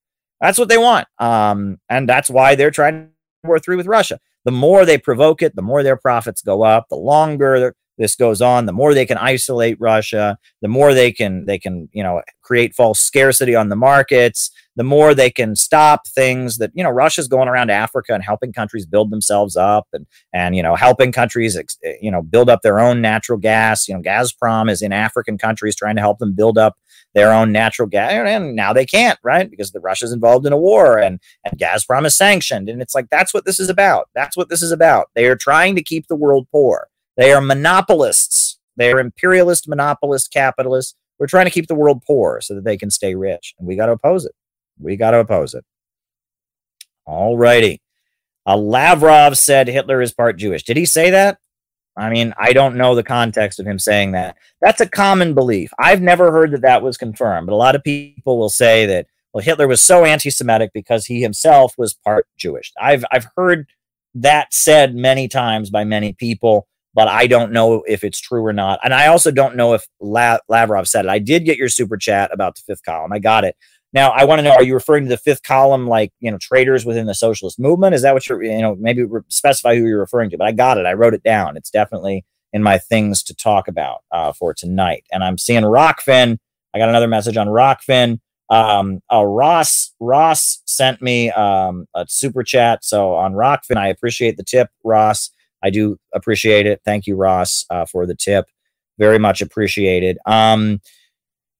That's what they want. Um, and that's why they're trying to war three with Russia. The more they provoke it, the more their profits go up. The longer this goes on, the more they can isolate Russia, the more they can they can you know create false scarcity on the markets, the more they can stop things that you know Russia's going around Africa and helping countries build themselves up and and you know helping countries eh, you know build up their own natural gas. You know Gazprom is in African countries trying to help them build up their own natural gas, and now they can't right because the Russia's involved in a war and and Gazprom is sanctioned, and it's like that's what this is about. That's what this is about. They are trying to keep the world poor. They are monopolists. They are imperialist, monopolist, capitalists. We're trying to keep the world poor so that they can stay rich, and we got to oppose it. We got to oppose it. All righty. Uh, Lavrov said Hitler is part Jewish. Did he say that? I mean, I don't know the context of him saying that. That's a common belief. I've never heard that that was confirmed, but a lot of people will say that well, Hitler was so anti-Semitic because he himself was part Jewish. I've I've heard that said many times by many people but I don't know if it's true or not. And I also don't know if La- Lavrov said it. I did get your super chat about the fifth column. I got it. Now I want to know: Are you referring to the fifth column, like you know, traitors within the socialist movement? Is that what you're, you know, maybe re- specify who you're referring to? But I got it. I wrote it down. It's definitely in my things to talk about uh, for tonight. And I'm seeing Rokfin. I got another message on Rokfin. Um, uh, Ross Ross sent me um, a super chat. So on Rockfin, I appreciate the tip, Ross. I do appreciate it. Thank you, Ross, uh, for the tip. Very much appreciated. Um,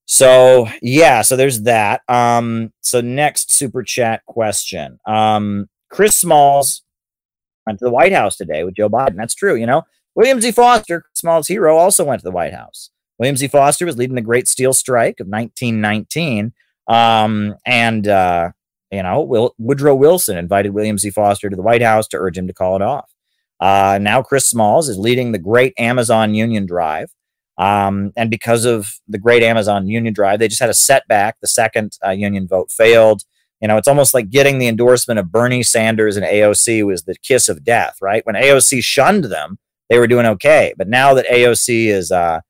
so yeah, so there's that. Um, so next super chat question. Um, Chris Smalls went to the White House today with Joe Biden. That's true. You know, William Z. Foster, Smalls' hero, also went to the White House. William Z. Foster was leading the Great Steel Strike of 1919. Um, and, uh, you know, Will- Woodrow Wilson invited William Z. Foster to the White House to urge him to call it off. Uh, now Chris Smalls is leading the Great Amazon Union Drive. Um, and because of the Great Amazon Union Drive, they just had a setback. The second uh, union vote failed. You know, it's almost like getting the endorsement of Bernie Sanders and AOC was the kiss of death, right? When AOC shunned them, they were doing okay. But now that AOC is, uh,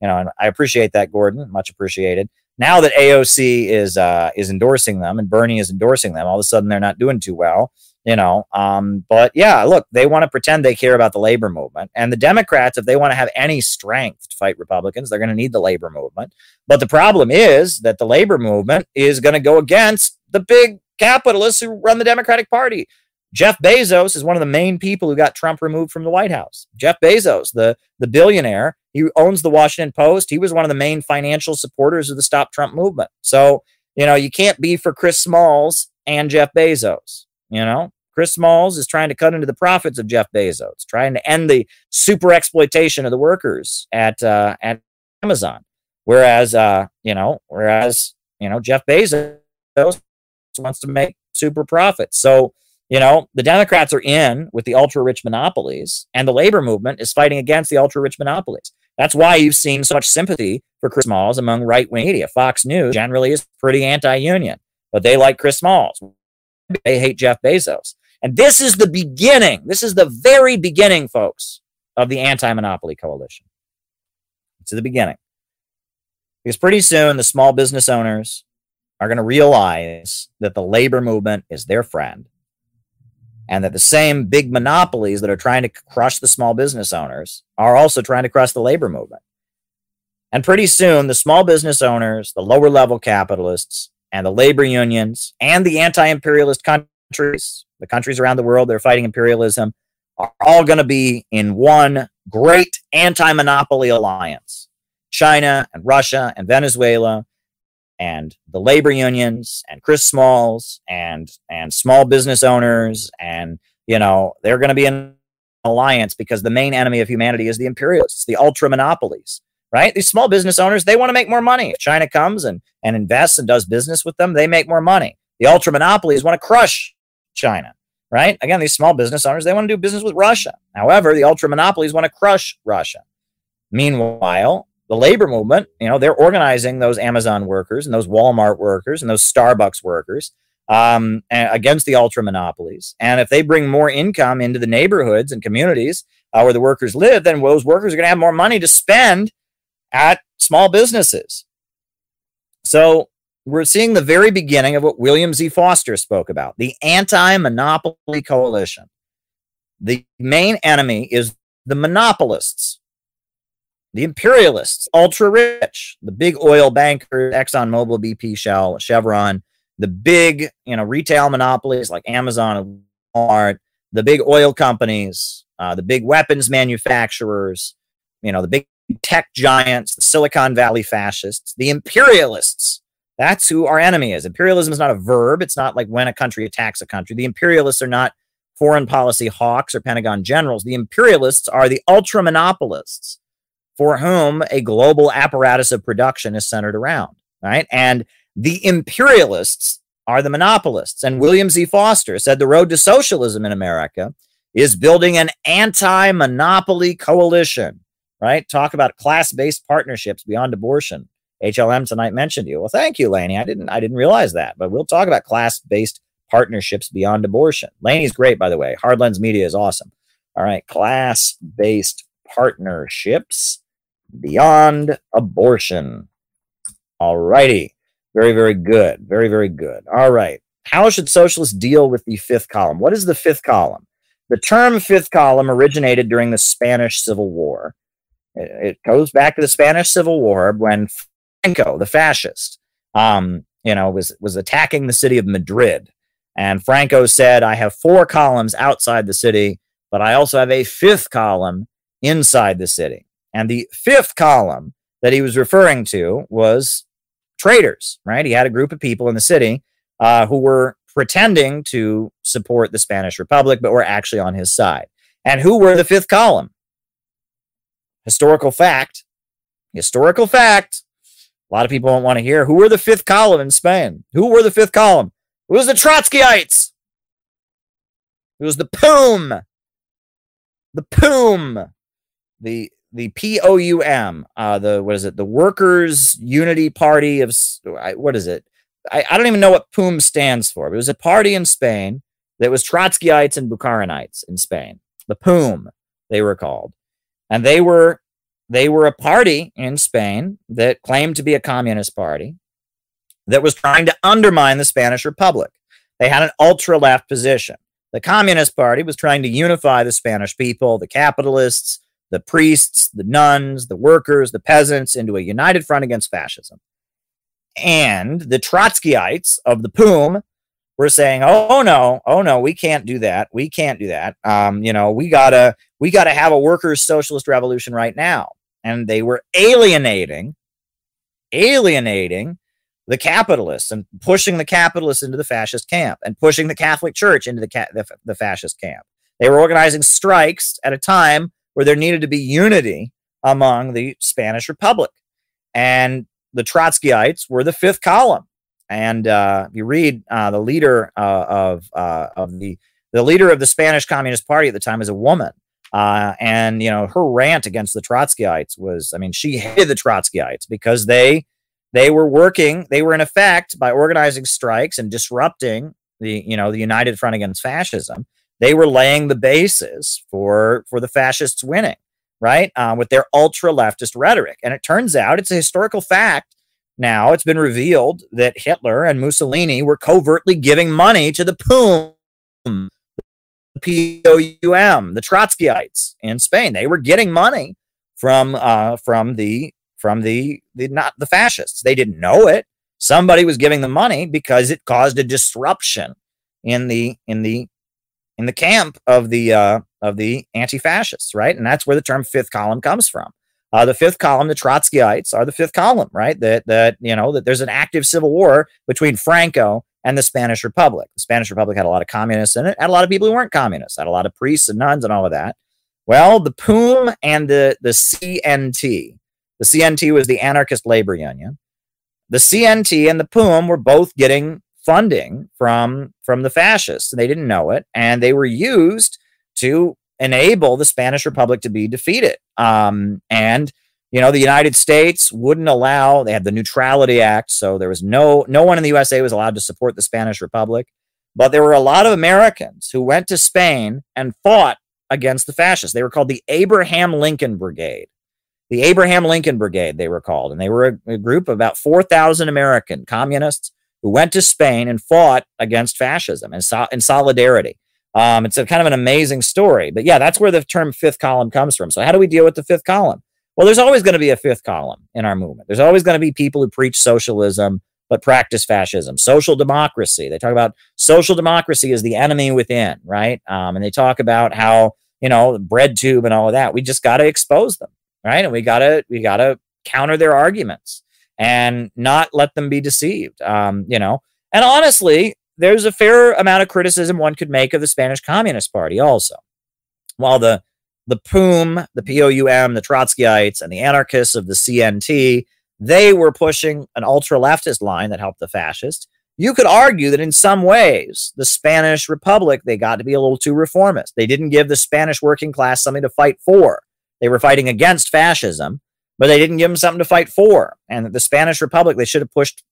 you know, and I appreciate that, Gordon, much appreciated. Now that AOC is uh, is endorsing them and Bernie is endorsing them, all of a sudden they're not doing too well you know um, but yeah look they want to pretend they care about the labor movement. And the democrats if they want to have any strength to fight republicans they're going to need the labor movement. But the problem is that the labor movement is going to go against the big capitalists who run the democratic party. Jeff bezos is one of the main people who got trump removed from the white house. Jeff bezos the, the billionaire he owns the washington post. He was one of the main financial supporters of the stop trump movement. So you know you can't be for chris smalls and jeff bezos you know, Chris Smalls is trying to cut into the profits of Jeff Bezos, trying to end the super exploitation of the workers at uh, at Amazon. Whereas, uh, you know, whereas you know Jeff Bezos wants to make super profits. So you know the Democrats are in with the ultra rich monopolies, and the labor movement is fighting against the ultra rich monopolies. That's why you've seen so much sympathy for Chris Smalls among right wing media. Fox News generally is pretty anti union, but they like Chris Smalls they hate Jeff Bezos. And this is the beginning. This is the very beginning, folks, of the anti monopoly coalition. It's the beginning. Because pretty soon the small business owners are going to realize that the labor movement is their friend and that the same big monopolies that are trying to crush the small business owners are also trying to crush the labor movement. And pretty soon, the small business owners, the lower level capitalists, and the labor unions and the anti imperialist countries, the countries around the world that are fighting imperialism, are all going to be in one great anti monopoly alliance. China and Russia and Venezuela and the labor unions and Chris Smalls and and small business owners and you know they're going to be in an alliance because the main enemy of humanity is the imperialists, the ultra monopolies right? These small business owners, they want to make more money. If China comes and, and invests and does business with them, they make more money. The ultra monopolies want to crush China, right? Again, these small business owners, they want to do business with Russia. However, the ultra monopolies want to crush Russia. Meanwhile, the labor movement, you know, they're organizing those Amazon workers and those Walmart workers and those Starbucks workers um, against the ultra monopolies. And if they bring more income into the neighborhoods and communities uh, where the workers live, then those workers are going to have more money to spend at small businesses. So we're seeing the very beginning of what William Z. Foster spoke about the anti monopoly coalition. The main enemy is the monopolists, the imperialists, ultra rich, the big oil bankers, ExxonMobil, BP, Shell, Chevron, the big, you know, retail monopolies like Amazon and Walmart, the big oil companies, uh, the big weapons manufacturers, you know, the big tech giants, the Silicon Valley fascists, the imperialists. That's who our enemy is. Imperialism is not a verb. It's not like when a country attacks a country. The imperialists are not foreign policy hawks or Pentagon generals. The imperialists are the ultra monopolists for whom a global apparatus of production is centered around, right? And the imperialists are the monopolists. And William Z. Foster said the road to socialism in America is building an anti monopoly coalition, right? Talk about class based partnerships beyond abortion. HLM tonight mentioned you. Well, thank you, Laney. I didn't I didn't realize that, but we'll talk about class based partnerships beyond abortion. Laney's great, by the way. Hardlens Media is awesome. All right, class based partnerships beyond abortion. All righty. Very, very good. Very, very good. All right. How should socialists deal with the fifth column? What is the fifth column? The term fifth column originated during the Spanish Civil War. It, it goes back to the Spanish Civil War when Franco, the fascist, um, you know, was was attacking the city of Madrid. And Franco said, I have four columns outside the city, but I also have a fifth column inside the city. And the fifth column that he was referring to was traitors, right? He had a group of people in the city uh, who were pretending to support the Spanish Republic, but were actually on his side. And who were the fifth column? Historical fact. Historical fact. A lot of people don't want to hear. Who were the fifth column in Spain? Who were the fifth column? It was the Trotskyites. It was the POUM. The POUM. The the P O U M, uh, the what is it? The Workers Unity Party of what is it? I, I don't even know what POUM stands for. But it was a party in Spain that was Trotskyites and Bukharinites in Spain. The POUM, they were called, and they were they were a party in Spain that claimed to be a communist party that was trying to undermine the Spanish Republic. They had an ultra left position. The Communist Party was trying to unify the Spanish people, the capitalists, the priests, the nuns, the workers, the peasants into a united front against fascism. And the Trotskyites of the POUM were saying, "Oh no, oh no, we can't do that. We can't do that. Um, you know, we gotta, we gotta have a workers' socialist revolution right now." And they were alienating, alienating the capitalists and pushing the capitalists into the fascist camp and pushing the Catholic Church into the, ca- the, the fascist camp. They were organizing strikes at a time where there needed to be unity among the Spanish Republic. And the Trotskyites were the fifth column. And uh, you read uh, the leader uh, of uh, of the the leader of the Spanish Communist Party at the time is a woman, uh, and you know her rant against the Trotskyites was, I mean, she hated the Trotskyites because they they were working, they were in effect by organizing strikes and disrupting the you know the United Front against Fascism they were laying the basis for for the fascists winning, right? Um, with their ultra leftist rhetoric. And it turns out it's a historical fact. Now it's been revealed that Hitler and Mussolini were covertly giving money to the POUM, the POUM, the Trotskyites in Spain. They were getting money from uh, from the from the the not the fascists. They didn't know it. Somebody was giving them money because it caused a disruption in the in the in the camp of the uh, of the anti-fascists, right? And that's where the term fifth column comes from. Uh, the fifth column, the Trotskyites, are the fifth column, right? That that you know that there's an active civil war between Franco and the Spanish Republic. The Spanish Republic had a lot of communists in it, had a lot of people who weren't communists, had a lot of priests and nuns and all of that. Well, the POUM and the the CNT, the CNT was the Anarchist Labor Union. The CNT and the POUM were both getting funding from from the fascists. And they didn't know it, and they were used to enable the Spanish Republic to be defeated. Um, and you know, the United States wouldn't allow, they had the Neutrality Act. So there was no, no one in the USA was allowed to support the Spanish Republic. But there were a lot of Americans who went to Spain and fought against the fascists. They were called the Abraham Lincoln Brigade. The Abraham Lincoln Brigade, they were called. And they were a, a group of about 4,000 American communists who went to Spain and fought against fascism and so, in solidarity. Um, it's a kind of an amazing story. But yeah, that's where the term fifth column comes from. So, how do we deal with the fifth column? Well, there's always going to be a fifth column in our movement. There's always going to be people who preach socialism but practice fascism. Social democracy. They talk about social democracy is the enemy within, right? Um, and they talk about how you know BreadTube and all of that. We just got to expose them, right? And we got to we got to counter their arguments and not let them be deceived. Um, you know, and honestly, there's a fair amount of criticism one could make of the Spanish Communist Party also. While the the PUM, the POUM, the Trotskyites, and the anarchists of the CNT, they were pushing an ultra leftist line that helped the fascists. You could argue that in some ways, the Spanish Republic, they got to be a little too reformist. They didn't give the Spanish working class something to fight for. They were fighting against fascism, but they didn't give them something to fight for. And the Spanish Republic, they should have pushed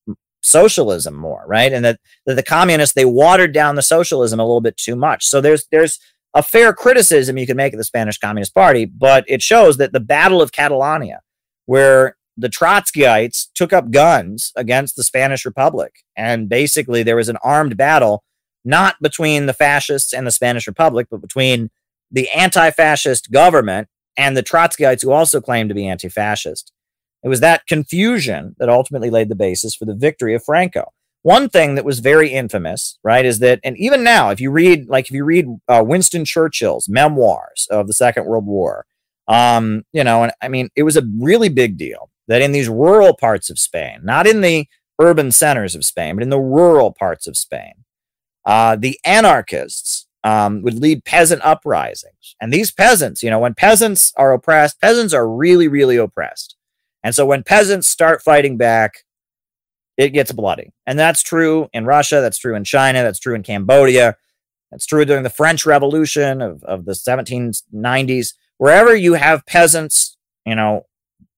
socialism more, right? And that, that the communists, they watered down the socialism a little bit too much. So there's there's a fair criticism you can make of the Spanish Communist Party, but it shows that the Battle of Catalonia, where the Trotskyites took up guns against the Spanish Republic, and basically there was an armed battle, not between the fascists and the Spanish Republic, but between the anti fascist government and the Trotskyites, who also claimed to be anti fascist. It was that confusion that ultimately laid the basis for the victory of Franco one thing that was very infamous, right, is that, and even now, if you read, like, if you read uh, Winston Churchill's memoirs of the Second World War, um, you know, and I mean, it was a really big deal that in these rural parts of Spain, not in the urban centers of Spain, but in the rural parts of Spain, uh, the anarchists um, would lead peasant uprisings. And these peasants, you know, when peasants are oppressed, peasants are really, really oppressed. And so when peasants start fighting back, it gets bloody. And that's true in Russia, that's true in China, that's true in Cambodia, that's true during the French Revolution of, of the 1790s. Wherever you have peasants, you know,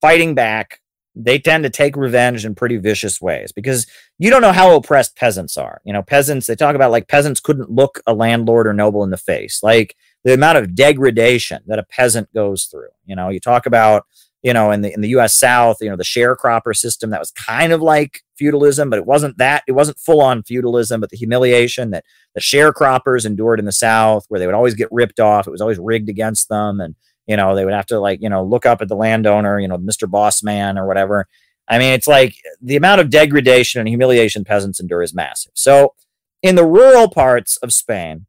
fighting back, they tend to take revenge in pretty vicious ways because you don't know how oppressed peasants are. You know, peasants, they talk about like peasants couldn't look a landlord or noble in the face. Like the amount of degradation that a peasant goes through. You know, you talk about you know, in the in the U.S. South, you know, the sharecropper system that was kind of like feudalism, but it wasn't that. It wasn't full on feudalism, but the humiliation that the sharecroppers endured in the South, where they would always get ripped off. It was always rigged against them, and you know, they would have to like you know look up at the landowner, you know, Mister Boss Man or whatever. I mean, it's like the amount of degradation and humiliation peasants endure is massive. So, in the rural parts of Spain,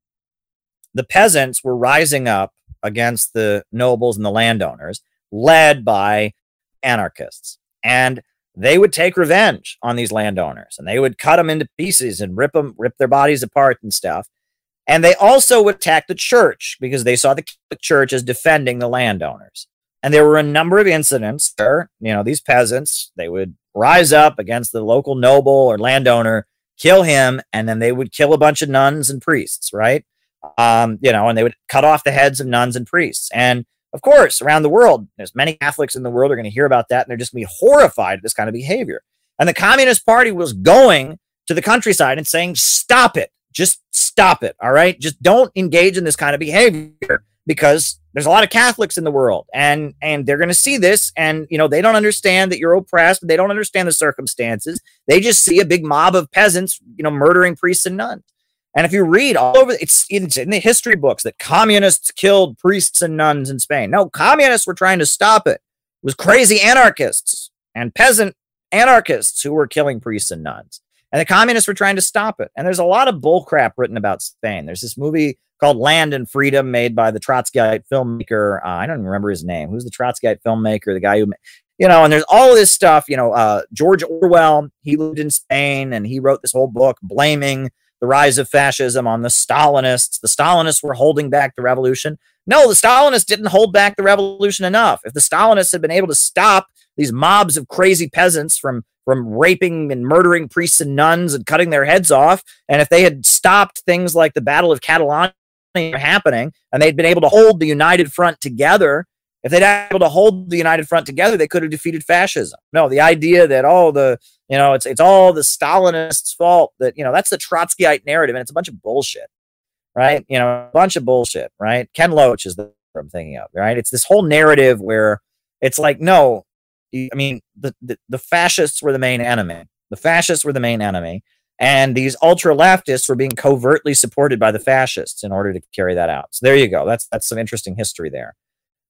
the peasants were rising up against the nobles and the landowners led by anarchists. And they would take revenge on these landowners and they would cut them into pieces and rip them, rip their bodies apart and stuff. And they also would attack the church because they saw the church as defending the landowners. And there were a number of incidents where, you know, these peasants, they would rise up against the local noble or landowner, kill him, and then they would kill a bunch of nuns and priests, right? Um, you know, and they would cut off the heads of nuns and priests. And of course, around the world, there's many Catholics in the world are going to hear about that and they're just going to be horrified at this kind of behavior. And the Communist Party was going to the countryside and saying, stop it. Just stop it. All right. Just don't engage in this kind of behavior because there's a lot of Catholics in the world and and they're going to see this and you know they don't understand that you're oppressed they don't understand the circumstances they just see a big mob of peasants you know murdering priests and nuns and if you read all over, it's, it's in the history books that communists killed priests and nuns in Spain. No, communists were trying to stop it. It was crazy anarchists and peasant anarchists who were killing priests and nuns. And the communists were trying to stop it. And there's a lot of bullcrap written about Spain. There's this movie called Land and Freedom made by the Trotskyite filmmaker. Uh, I don't even remember his name. Who's the Trotskyite filmmaker? The guy who, you know, and there's all this stuff. You know, uh, George Orwell, he lived in Spain and he wrote this whole book blaming the rise of fascism on the Stalinists. The Stalinists were holding back the revolution. No, the Stalinists didn't hold back the revolution enough. If the Stalinists had been able to stop these mobs of crazy peasants from from raping and murdering priests and nuns and cutting their heads off, and if they had stopped things like the Battle of Catalonia from happening, and they'd been able to hold the United Front together, If they'd been able to hold the United Front together, they could have defeated fascism. No, the idea that oh the you know it's it's all the Stalinists' fault that you know that's the Trotskyite narrative, and it's a bunch of bullshit, right? You know, a bunch of bullshit, right? Ken Loach is the I'm thinking of, right? It's this whole narrative where it's like no, I mean the, the the fascists were the main enemy. The fascists were the main enemy. And these ultra leftists were being covertly supported by the fascists in order to carry that out. So there you go. That's that's some interesting history there.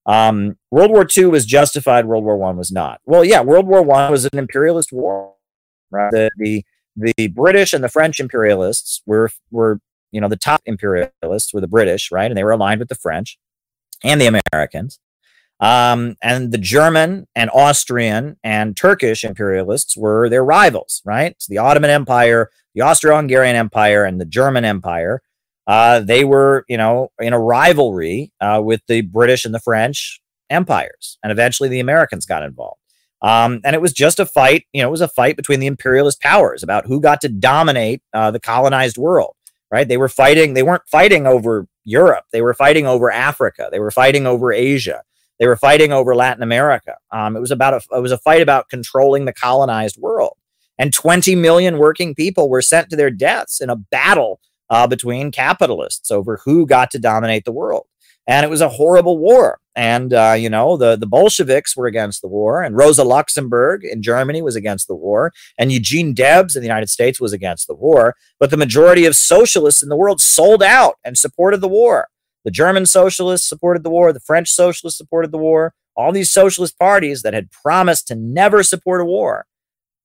Um, World War II was justified. World War One was not. Well, yeah, World War One was an imperialist war. Right? The, the the British and the French imperialists were were you know the top imperialists were the British, right? And they were aligned with the French and the Americans. Um, and the German and Austrian and Turkish imperialists were their rivals, right? So the Ottoman Empire, the Austro-Hungarian Empire, and the German Empire. Uh, they were, you know, in a rivalry uh, with the British and the French empires, and eventually the Americans got involved. Um, and it was just a fight, you know, it was a fight between the imperialist powers about who got to dominate uh, the colonized world, right? They were fighting, they weren't fighting over Europe, they were fighting over Africa, they were fighting over Asia. They were fighting over Latin America. Um, it was about a, it was a fight about controlling the colonized world, and 20 million working people were sent to their deaths in a battle uh, between capitalists over who got to dominate the world. And it was a horrible war. And uh, you know the the Bolsheviks were against the war, and Rosa Luxemburg in Germany was against the war, and Eugene Debs in the United States was against the war. But the majority of socialists in the world sold out and supported the war. The German socialists supported the war. The French socialists supported the war. All these socialist parties that had promised to never support a war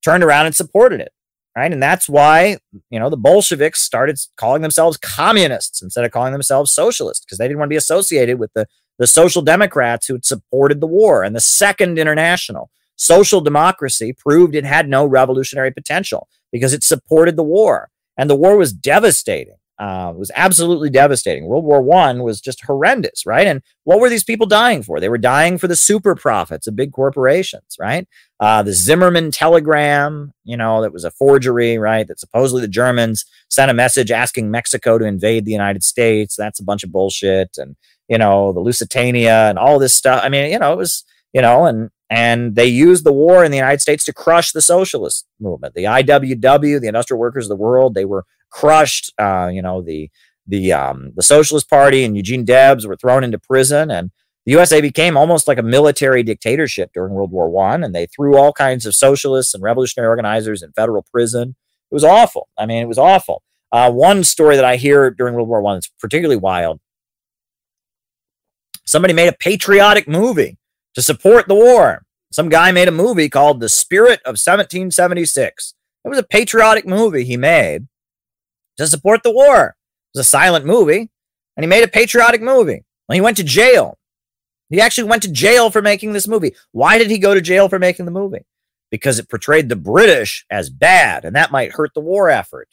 turned around and supported it. Right. And that's why, you know, the Bolsheviks started calling themselves communists instead of calling themselves socialists because they didn't want to be associated with the, the social democrats who had supported the war. And the Second International, social democracy, proved it had no revolutionary potential because it supported the war. And the war was devastating. Uh, it was absolutely devastating. World War One was just horrendous, right? And what were these people dying for? They were dying for the super profits of big corporations, right? Uh, the Zimmermann telegram, you know, that was a forgery, right? That supposedly the Germans sent a message asking Mexico to invade the United States. That's a bunch of bullshit. And you know, the Lusitania and all this stuff. I mean, you know, it was, you know, and and they used the war in the United States to crush the socialist movement. The IWW, the Industrial Workers of the World, they were crushed. Uh, you know, the the um, the Socialist Party and Eugene Debs were thrown into prison, and the USA became almost like a military dictatorship during World War One, and they threw all kinds of socialists and revolutionary organizers in federal prison. It was awful. I mean, it was awful. Uh, one story that I hear during World War One is particularly wild. Somebody made a patriotic movie to support the war. Some guy made a movie called The Spirit of 1776. It was a patriotic movie he made to support the war. It was a silent movie, and he made a patriotic movie. Well, he went to jail. He actually went to jail for making this movie. Why did he go to jail for making the movie? Because it portrayed the British as bad, and that might hurt the war effort.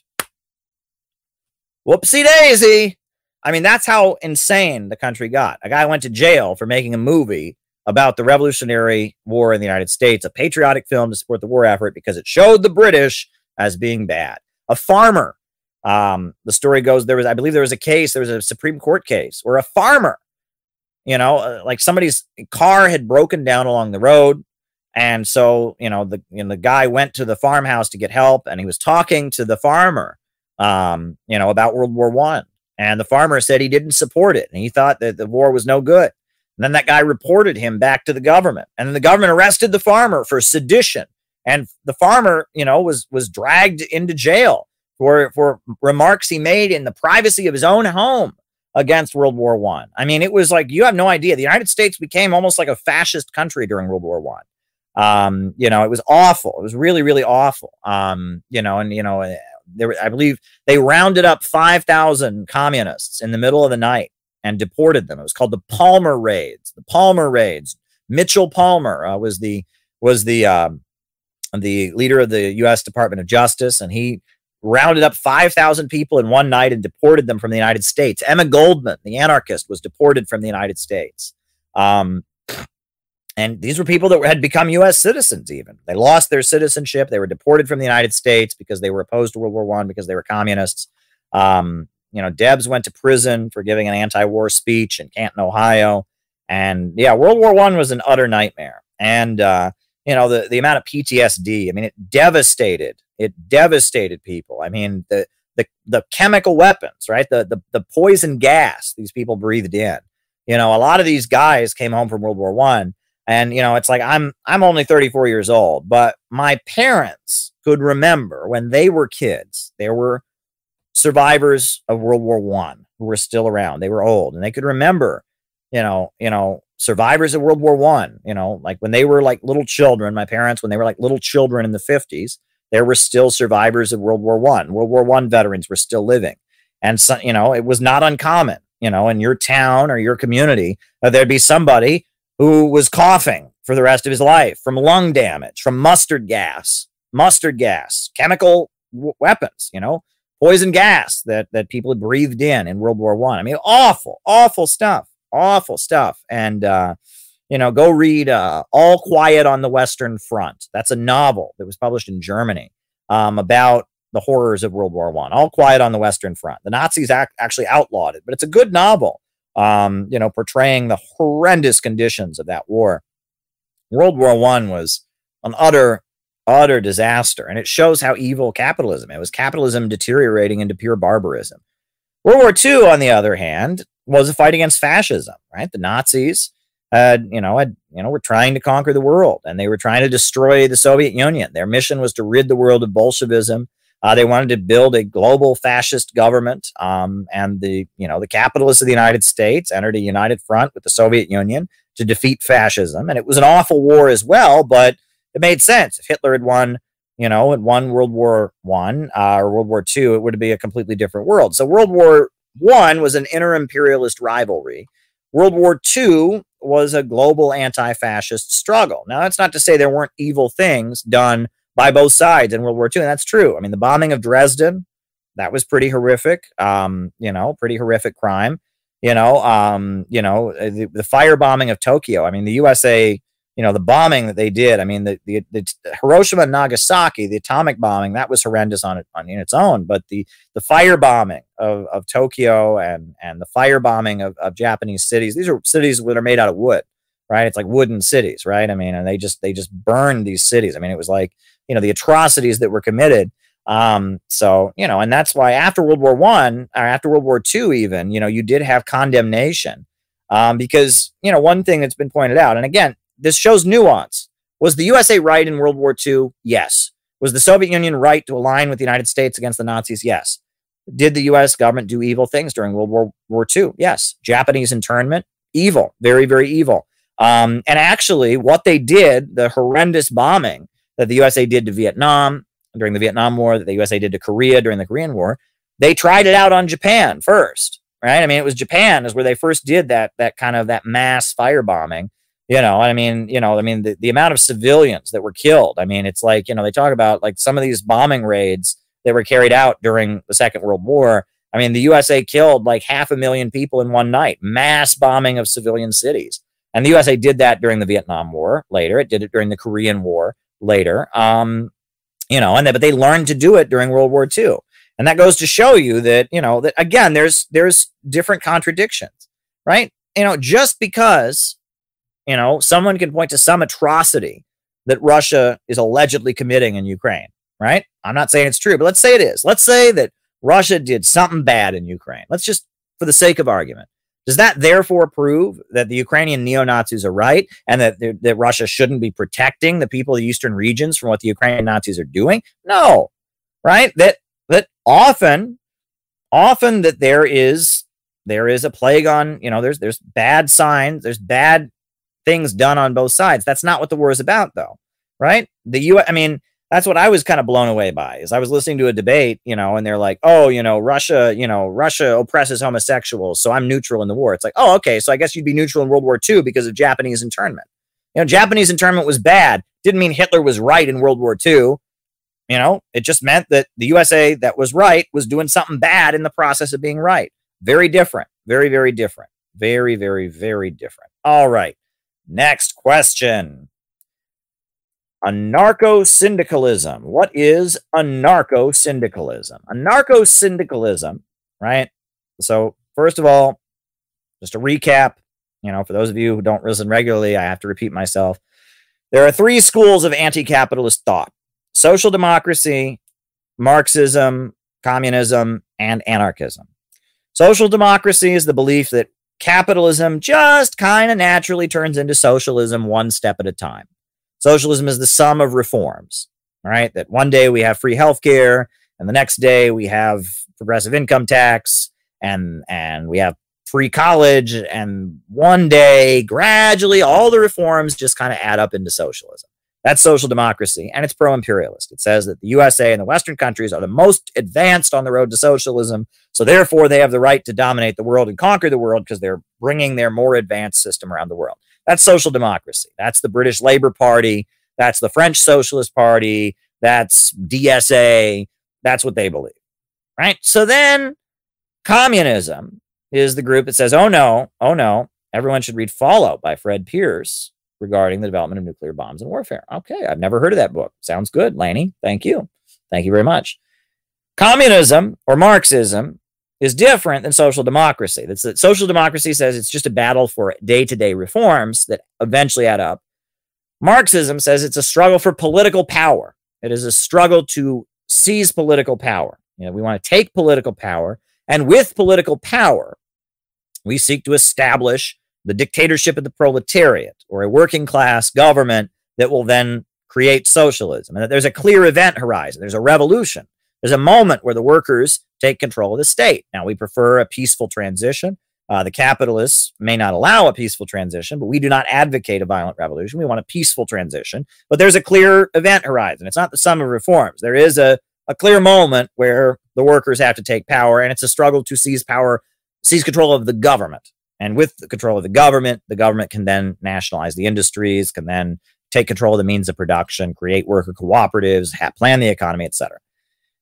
Whoopsie daisy. I mean, that's how insane the country got. A guy went to jail for making a movie about the Revolutionary War in the United States, a patriotic film to support the war effort because it showed the British as being bad. A farmer um, the story goes there was, I believe, there was a case, there was a Supreme Court case where a farmer, you know, uh, like somebody's car had broken down along the road, and so you know the you know, the guy went to the farmhouse to get help, and he was talking to the farmer, um, you know, about World War One, and the farmer said he didn't support it, and he thought that the war was no good. And then that guy reported him back to the government, and then the government arrested the farmer for sedition, and the farmer, you know, was was dragged into jail for for remarks he made in the privacy of his own home against World War One. I. I mean, it was like you have no idea. The United States became almost like a fascist country during World War One. Um, you know, it was awful. It was really, really awful. Um, you know, and you know, eh, there I believe they rounded up five thousand communists in the middle of the night and deported them. It was called the Palmer raids. The Palmer raids. Mitchell Palmer uh, was the was the um, the leader of the U.S. Department of Justice, and he rounded up 5,000 people in one night and deported them from the United States. Emma Goldman, the anarchist, was deported from the United States. Um, and these were people that had become U.S. citizens. Even they lost their citizenship. They were deported from the United States because they were opposed to World War One because they were communists. Um, you know, Debs went to prison for giving an anti-war speech in Canton, Ohio. And yeah, World War One was an utter nightmare. And uh, you know, the, the amount of PTSD, I mean, it devastated, it devastated people. I mean, the the the chemical weapons, right? The the the poison gas these people breathed in. You know, a lot of these guys came home from World War One, and you know, it's like I'm I'm only 34 years old, but my parents could remember when they were kids. There were survivors of World War One who were still around. They were old, and they could remember, you know, you know, survivors of World War One. You know, like when they were like little children. My parents, when they were like little children in the 50s, there were still survivors of World War One. World War One veterans were still living, and so you know, it was not uncommon. You know, in your town or your community, uh, there'd be somebody who was coughing for the rest of his life from lung damage, from mustard gas, mustard gas, chemical w- weapons, you know, poison gas that that people had breathed in in World War One. I. I mean, awful, awful stuff, awful stuff. And uh, you know, go read uh, All Quiet on the Western Front. That's a novel that was published in Germany um, about the horrors of World War One. All Quiet on the Western Front. The Nazis act- actually outlawed it, but it's a good novel. Um, you know, portraying the horrendous conditions of that war. World War One was an utter, utter disaster, and it shows how evil capitalism. It was capitalism deteriorating into pure barbarism. World War II, on the other hand, was a fight against fascism. Right, the Nazis had, you know, had, you know, were trying to conquer the world, and they were trying to destroy the Soviet Union. Their mission was to rid the world of Bolshevism. Uh, they wanted to build a global fascist government, um, and the, you know, the capitalists of the United States entered a united front with the Soviet Union to defeat fascism. And it was an awful war as well, but it made sense. If Hitler had won, you know, had won World War One uh, or World War Two, it would be a completely different world. So World War One was an inter-imperialist rivalry. World War II was a global anti-fascist struggle. Now, that's not to say there weren't evil things done by both sides in World War II, and that's true. I mean, the bombing of Dresden, that was pretty horrific. Um, you know, pretty horrific crime you know um you know the, the firebombing of tokyo i mean the usa you know the bombing that they did i mean the, the, the hiroshima and nagasaki the atomic bombing that was horrendous on it on in its own but the the fire bombing of, of tokyo and and the firebombing of, of japanese cities these are cities that are made out of wood right? It's like wooden cities right? I mean and they just they just burned these cities. I mean it was like you know the atrocities that were committed. Um, so you know, and that's why after World War One or after World War Two, even you know, you did have condemnation. Um, because you know one thing that's been pointed out, and again, this shows nuance. Was the USA right in World War II? Yes. Was the Soviet Union right to align with the United States against the Nazis? Yes. Did the U.S. government do evil things during World War, War II? Yes. Japanese internment, evil, very, very evil. Um, and actually, what they did, the horrendous bombing that the USA did to Vietnam, during the Vietnam War, that the USA did to Korea during the Korean War, they tried it out on Japan first, right? I mean, it was Japan is where they first did that that kind of that mass firebombing. You know, I mean, you know, I mean, the, the amount of civilians that were killed. I mean, it's like, you know, they talk about like some of these bombing raids that were carried out during the Second World War. I mean, the USA killed like half a million people in one night, mass bombing of civilian cities. And the USA did that during the Vietnam War later. It did it during the Korean War later. Um, you know, and they, but they learned to do it during World War II. And that goes to show you that, you know, that again, there's there's different contradictions, right? You know, just because, you know, someone can point to some atrocity that Russia is allegedly committing in Ukraine, right? I'm not saying it's true, but let's say it is. Let's say that Russia did something bad in Ukraine. Let's just, for the sake of argument, does that therefore prove that the Ukrainian neo Nazis are right and that, that Russia shouldn't be protecting the people of the eastern regions from what the Ukrainian Nazis are doing? No, right? That that often, often that there is there is a plague on you know there's there's bad signs there's bad things done on both sides. That's not what the war is about, though, right? The U. I mean, that's what I was kind of blown away by is I was listening to a debate, you know, and they're like, oh, you know, Russia, you know, Russia oppresses homosexuals, so I'm neutral in the war. It's like, oh, okay, so I guess you'd be neutral in World War II because of Japanese internment. You know, Japanese internment was bad. Didn't mean Hitler was right in World War II. You know, it just meant that the USA that was right was doing something bad in the process of being right. Very different. Very, very different. Very, very, very different. All right. Next question. Anarcho syndicalism. What is anarcho syndicalism? Anarcho syndicalism, right? So, first of all, just a recap You know, for those of you who don't listen regularly, I have to repeat myself. There are three schools of anti capitalist thought social democracy, Marxism, communism, and anarchism. Social democracy is the belief that capitalism just kind of naturally turns into socialism one step at a time. Socialism is the sum of reforms, right? That one day we have free healthcare, and the next day we have progressive income tax, and and we have free college, and one day gradually all the reforms just kind of add up into socialism. That's social democracy, and it's pro imperialist. It says that the USA and the Western countries are the most advanced on the road to socialism. So, therefore, they have the right to dominate the world and conquer the world because they're bringing their more advanced system around the world. That's social democracy. That's the British Labour Party. That's the French Socialist Party. That's DSA. That's what they believe. Right. So then communism is the group that says, oh no, oh no, everyone should read Fallout by Fred Pearce regarding the development of nuclear bombs and warfare. Okay, I've never heard of that book. Sounds good, Laney. Thank you. Thank you very much. Communism or Marxism is different than social democracy. That's that social democracy says it's just a battle for day-to-day reforms that eventually add up. Marxism says it's a struggle for political power. It is a struggle to seize political power. You know, we want to take political power, and with political power, we seek to establish the dictatorship of the proletariat or a working class government that will then create socialism. And that there's a clear event horizon, there's a revolution, there's a moment where the workers take control of the state. Now, we prefer a peaceful transition. Uh, the capitalists may not allow a peaceful transition, but we do not advocate a violent revolution. We want a peaceful transition. But there's a clear event horizon. It's not the sum of reforms. There is a, a clear moment where the workers have to take power, and it's a struggle to seize power, seize control of the government. And with the control of the government, the government can then nationalize the industries, can then take control of the means of production, create worker cooperatives, plan the economy, etc.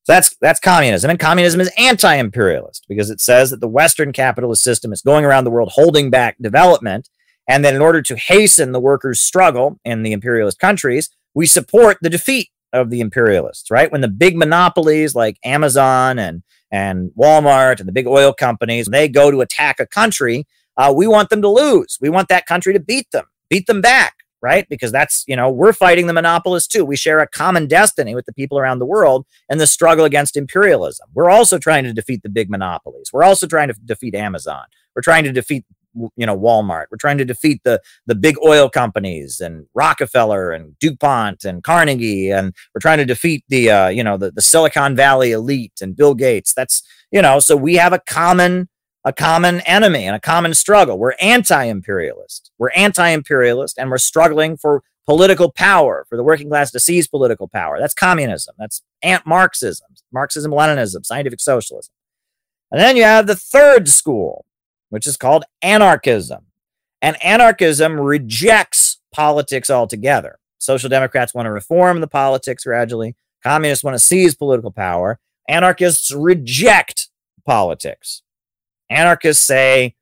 So that's that's communism, and communism is anti-imperialist because it says that the Western capitalist system is going around the world holding back development, and that in order to hasten the workers' struggle in the imperialist countries, we support the defeat of the imperialists. Right when the big monopolies like Amazon and and Walmart and the big oil companies they go to attack a country, uh, we want them to lose. We want that country to beat them, beat them back, right? Because that's, you know, we're fighting the monopolists too. We share a common destiny with the people around the world and the struggle against imperialism. We're also trying to defeat the big monopolies. We're also trying to defeat Amazon. We're trying to defeat you know Walmart. We're trying to defeat the the big oil companies and Rockefeller and DuPont and Carnegie, and we're trying to defeat the uh, you know the, the Silicon Valley elite and Bill Gates. That's you know so we have a common a common enemy and a common struggle. We're anti imperialist. We're anti imperialist and we're struggling for political power, for the working class to seize political power. That's communism. That's ant Marxism, Marxism, Leninism, scientific socialism. And then you have the third school, which is called anarchism. And anarchism rejects politics altogether. Social Democrats want to reform the politics gradually. Communists want to seize political power. Anarchists reject politics. Anarchists say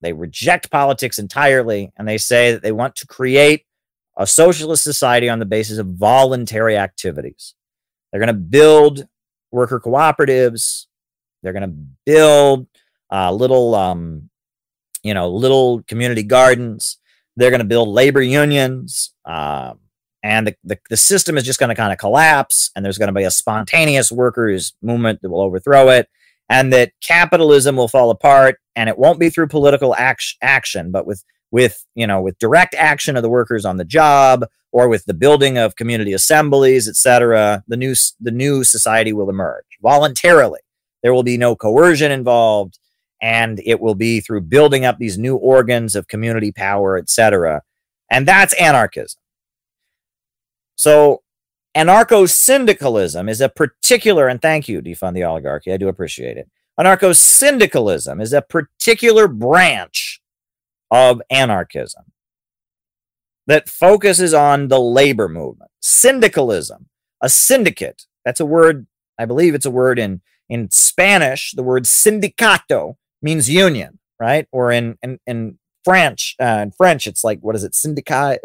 they reject politics entirely and they say that they want to create a socialist society on the basis of voluntary activities. They're going to build worker cooperatives. They're going to build uh, little, um, you know, little community gardens. They're going to build labor unions. Um, and the, the, the system is just going to kind of collapse. And there's going to be a spontaneous workers' movement that will overthrow it and that capitalism will fall apart and it won't be through political act- action but with with you know with direct action of the workers on the job or with the building of community assemblies etc the new the new society will emerge voluntarily. There will be no coercion involved and it will be through building up these new organs of community power etc and that's anarchism. So Anarcho syndicalism is a particular, and thank you, defund the oligarchy. I do appreciate it. Anarcho syndicalism is a particular branch of anarchism that focuses on the labor movement. Syndicalism, a syndicate, that's a word, I believe it's a word in, in Spanish. The word sindicato means union, right? Or in, in, in French, uh, in French, it's like, what is it? Syndicat.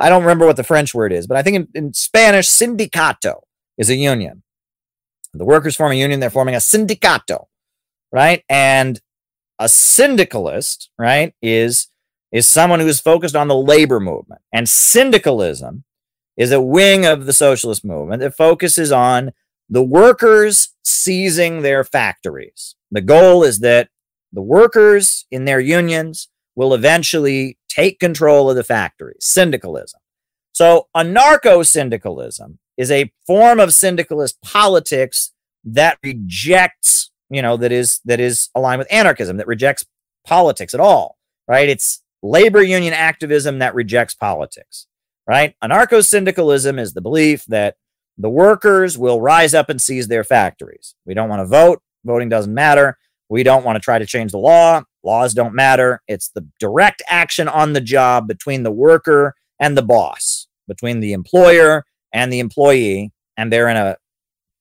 I don't remember what the French word is, but I think in, in Spanish, sindicato is a union. The workers form a union, they're forming a sindicato, right? And a syndicalist, right, is is someone who is focused on the labor movement. And syndicalism is a wing of the socialist movement that focuses on the workers seizing their factories. The goal is that the workers in their unions will eventually take control of the factories, syndicalism. So, anarcho syndicalism is a form of syndicalist politics that rejects, you know, that is that is aligned with anarchism, that rejects politics at all, right? It's labor union activism that rejects politics, right? Anarcho syndicalism is the belief that the workers will rise up and seize their factories. We don't want to vote. Voting doesn't matter. We don't want to try to change the law. Laws don't matter. It's the direct action on the job between the worker and the boss, between the employer and the employee. And they're in a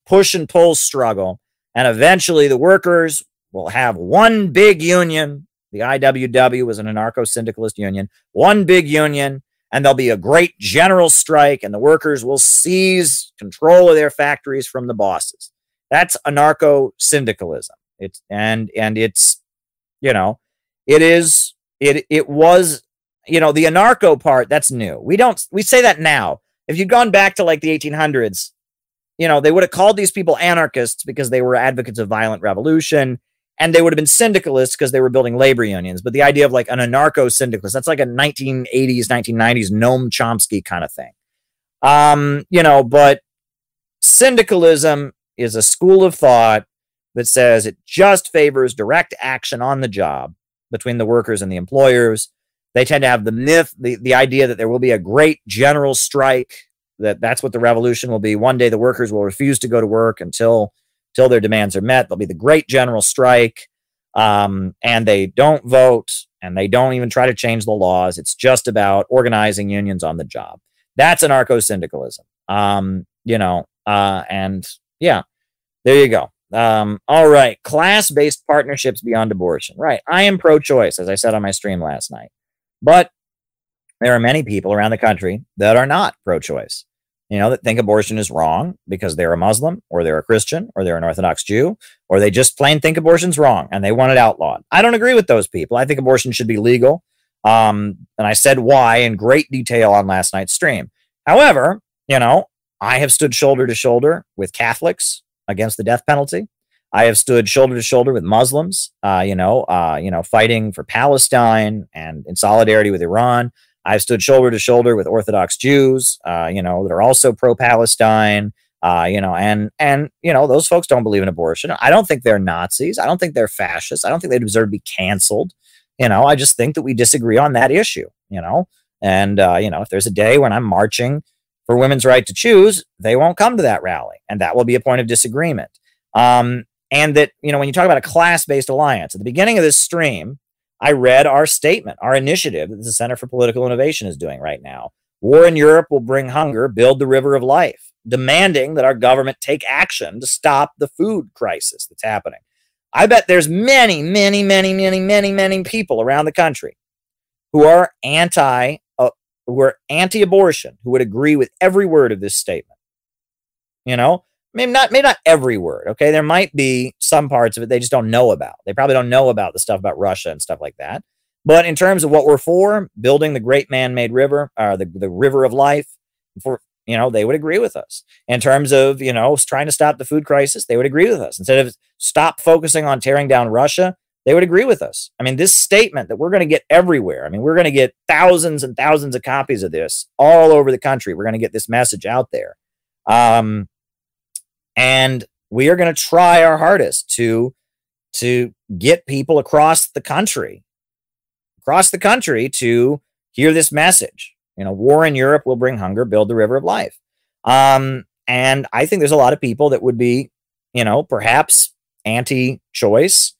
push and pull struggle. And eventually the workers will have one big union. The IWW was an anarcho syndicalist union, one big union and there'll be a great general strike and the workers will seize control of their factories from the bosses that's anarcho syndicalism it's and and it's you know it is it it was you know the anarcho part that's new we don't we say that now if you'd gone back to like the 1800s you know they would have called these people anarchists because they were advocates of violent revolution and they would have been syndicalists because they were building labor unions. But the idea of like an anarcho syndicalist, that's like a 1980s, 1990s Noam Chomsky kind of thing. Um, you know, but syndicalism is a school of thought that says it just favors direct action on the job between the workers and the employers. They tend to have the myth, the, the idea that there will be a great general strike, that that's what the revolution will be. One day the workers will refuse to go to work until until their demands are met. There'll be the great general strike, um, and they don't vote and they don't even try to change the laws. It's just about organizing unions on the job. That's anarcho syndicalism. Um, you know, uh, and yeah, there you go. Um, all right, class based partnerships beyond abortion. Right. I am pro choice, as I said on my stream last night. But there are many people around the country that are not pro choice you know, that think abortion is wrong because they're a Muslim or they're a Christian or they're an Orthodox Jew or they just plain think abortion's wrong and they want it outlawed. I don't agree with those people. I think abortion should be legal. Um, and I said why in great detail on last night's stream. However, you know, I have stood shoulder to shoulder with Catholics against the death penalty. I have stood shoulder to shoulder with Muslims, uh, you know, uh, you know, fighting for Palestine and in solidarity with Iran. I've stood shoulder to shoulder with Orthodox Jews, uh, you know, that are also pro-Palestine, uh, you know, and and you know, those folks don't believe in abortion. I don't think they're Nazis. I don't think they're fascists. I don't think they deserve to be canceled. You know, I just think that we disagree on that issue. You know, and uh, you know, if there's a day when I'm marching for women's right to choose, they won't come to that rally, and that will be a point of disagreement. Um, and that you know, when you talk about a class-based alliance at the beginning of this stream, I read our statement, our initiative that the Center for Political Innovation is doing right now. War in Europe will bring hunger, build the river of life, demanding that our government take action to stop the food crisis that's happening. I bet there's many, many, many, many, many, many people around the country who are anti, who are anti-abortion, who would agree with every word of this statement. You know, maybe not maybe not every word okay? There might be some parts of it they just don't know about. They probably don't know about the stuff about russia and stuff like that. But in terms of what we're for building the great man-made river or uh, the, the river of life for you know they would agree with us. In terms of you know trying to stop the food crisis they would agree with us. Instead of stop focusing on tearing down russia they would agree with us. I mean this statement that we're going to get everywhere i mean we're going to get thousands and thousands of copies of this all over the country. We're going to get this message out there. Um, and we are going to try our hardest to to get people across the country across the country to hear this message. You know war in europe will bring hunger build the river of life. Um and i think there's a lot of people that would be you know perhaps anti-choice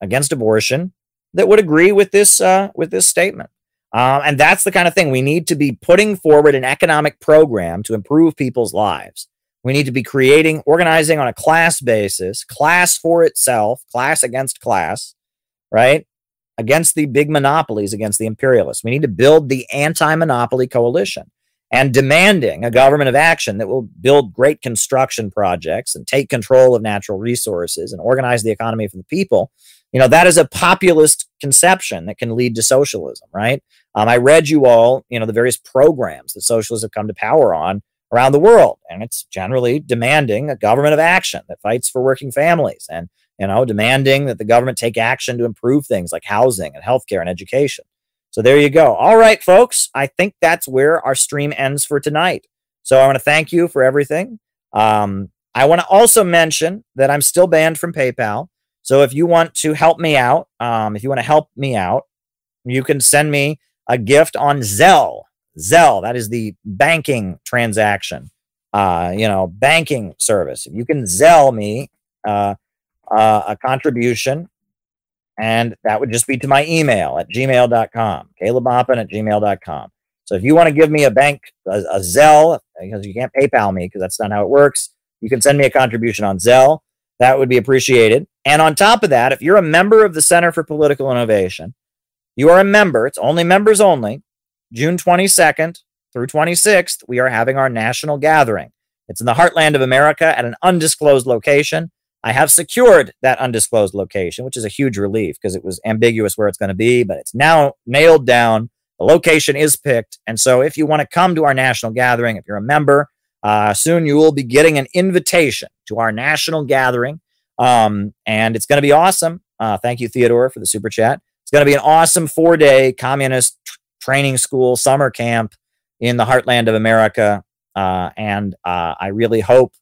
against abortion that would agree with this uh with this statement um, and that's the kind of thing we need to be putting forward an economic program to improve people's lives we need to be creating, organizing on a class basis, class for itself, class against class, right? Against the big monopolies, against the imperialists. We need to build the anti monopoly coalition and demanding a government of action that will build great construction projects and take control of natural resources and organize the economy for the people you know, that is a populist conception that can lead to socialism, right? Um, I read you all, you know, the various programs that socialists have come to power on around the world, and it's generally demanding a government of action that fights for working families and you know, demanding that the government take action to improve things like housing and healthcare and education. So there you go. All right, folks. I think that's where our stream ends for tonight. So I want to thank you for everything. Um, I want to also mention that I'm still banned from PayPal. So if you want to help me out, um, if you want to help me out, you can send me a gift on Zelle. Zelle, that is the banking transaction, uh, you know, banking service. If you can Zelle me uh, uh, a contribution, and that would just be to my email at gmail.com, calebmaupin at gmail.com. So if you want to give me a bank, a, a Zelle, because you can't PayPal me because that's not how it works, you can send me a contribution on Zelle. That would be appreciated. And on top of that, if you're a member of the Center for Political Innovation, you are a member, it's only members only. June 22nd through 26th, we are having our national gathering. It's in the heartland of America at an undisclosed location. I have secured that undisclosed location, which is a huge relief because it was ambiguous where it's going to be, but it's now nailed down. The location is picked. And so if you want to come to our national gathering, if you're a member, uh, soon you will be getting an invitation to our national gathering. Um, and it's going to be awesome. Uh, thank you, Theodore, for the super chat. It's going to be an awesome four day communist tr- training school summer camp in the heartland of America. Uh, and uh, I really hope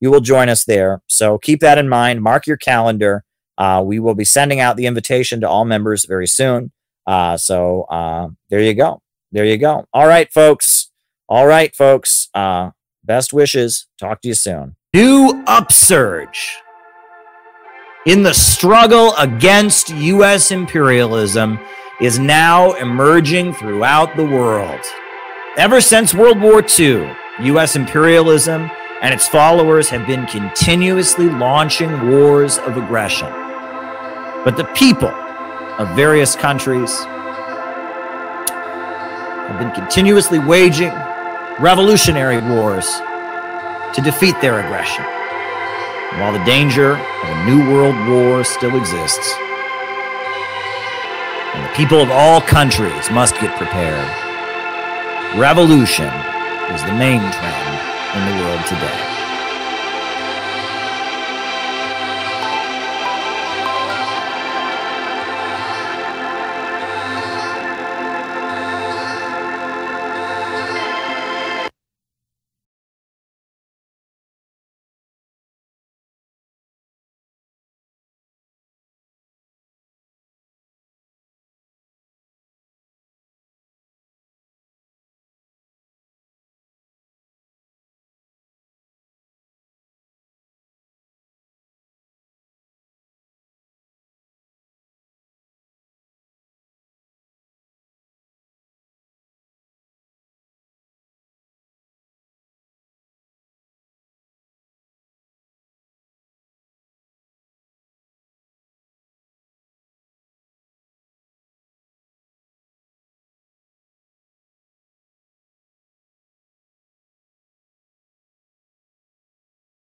you will join us there. So keep that in mind. Mark your calendar. Uh, we will be sending out the invitation to all members very soon. Uh, so there you go. There you go. All right, folks. All right, folks. Uh, best wishes. Talk to you soon. New upsurge in the struggle against U.S. imperialism is now emerging throughout the world. Ever since World War II, U.S. imperialism and its followers have been continuously launching wars of aggression. But the people of various countries have been continuously waging revolutionary wars to defeat their aggression. And while the danger of a new world war still exists, and the people of all countries must get prepared, revolution is the main trend in the world today.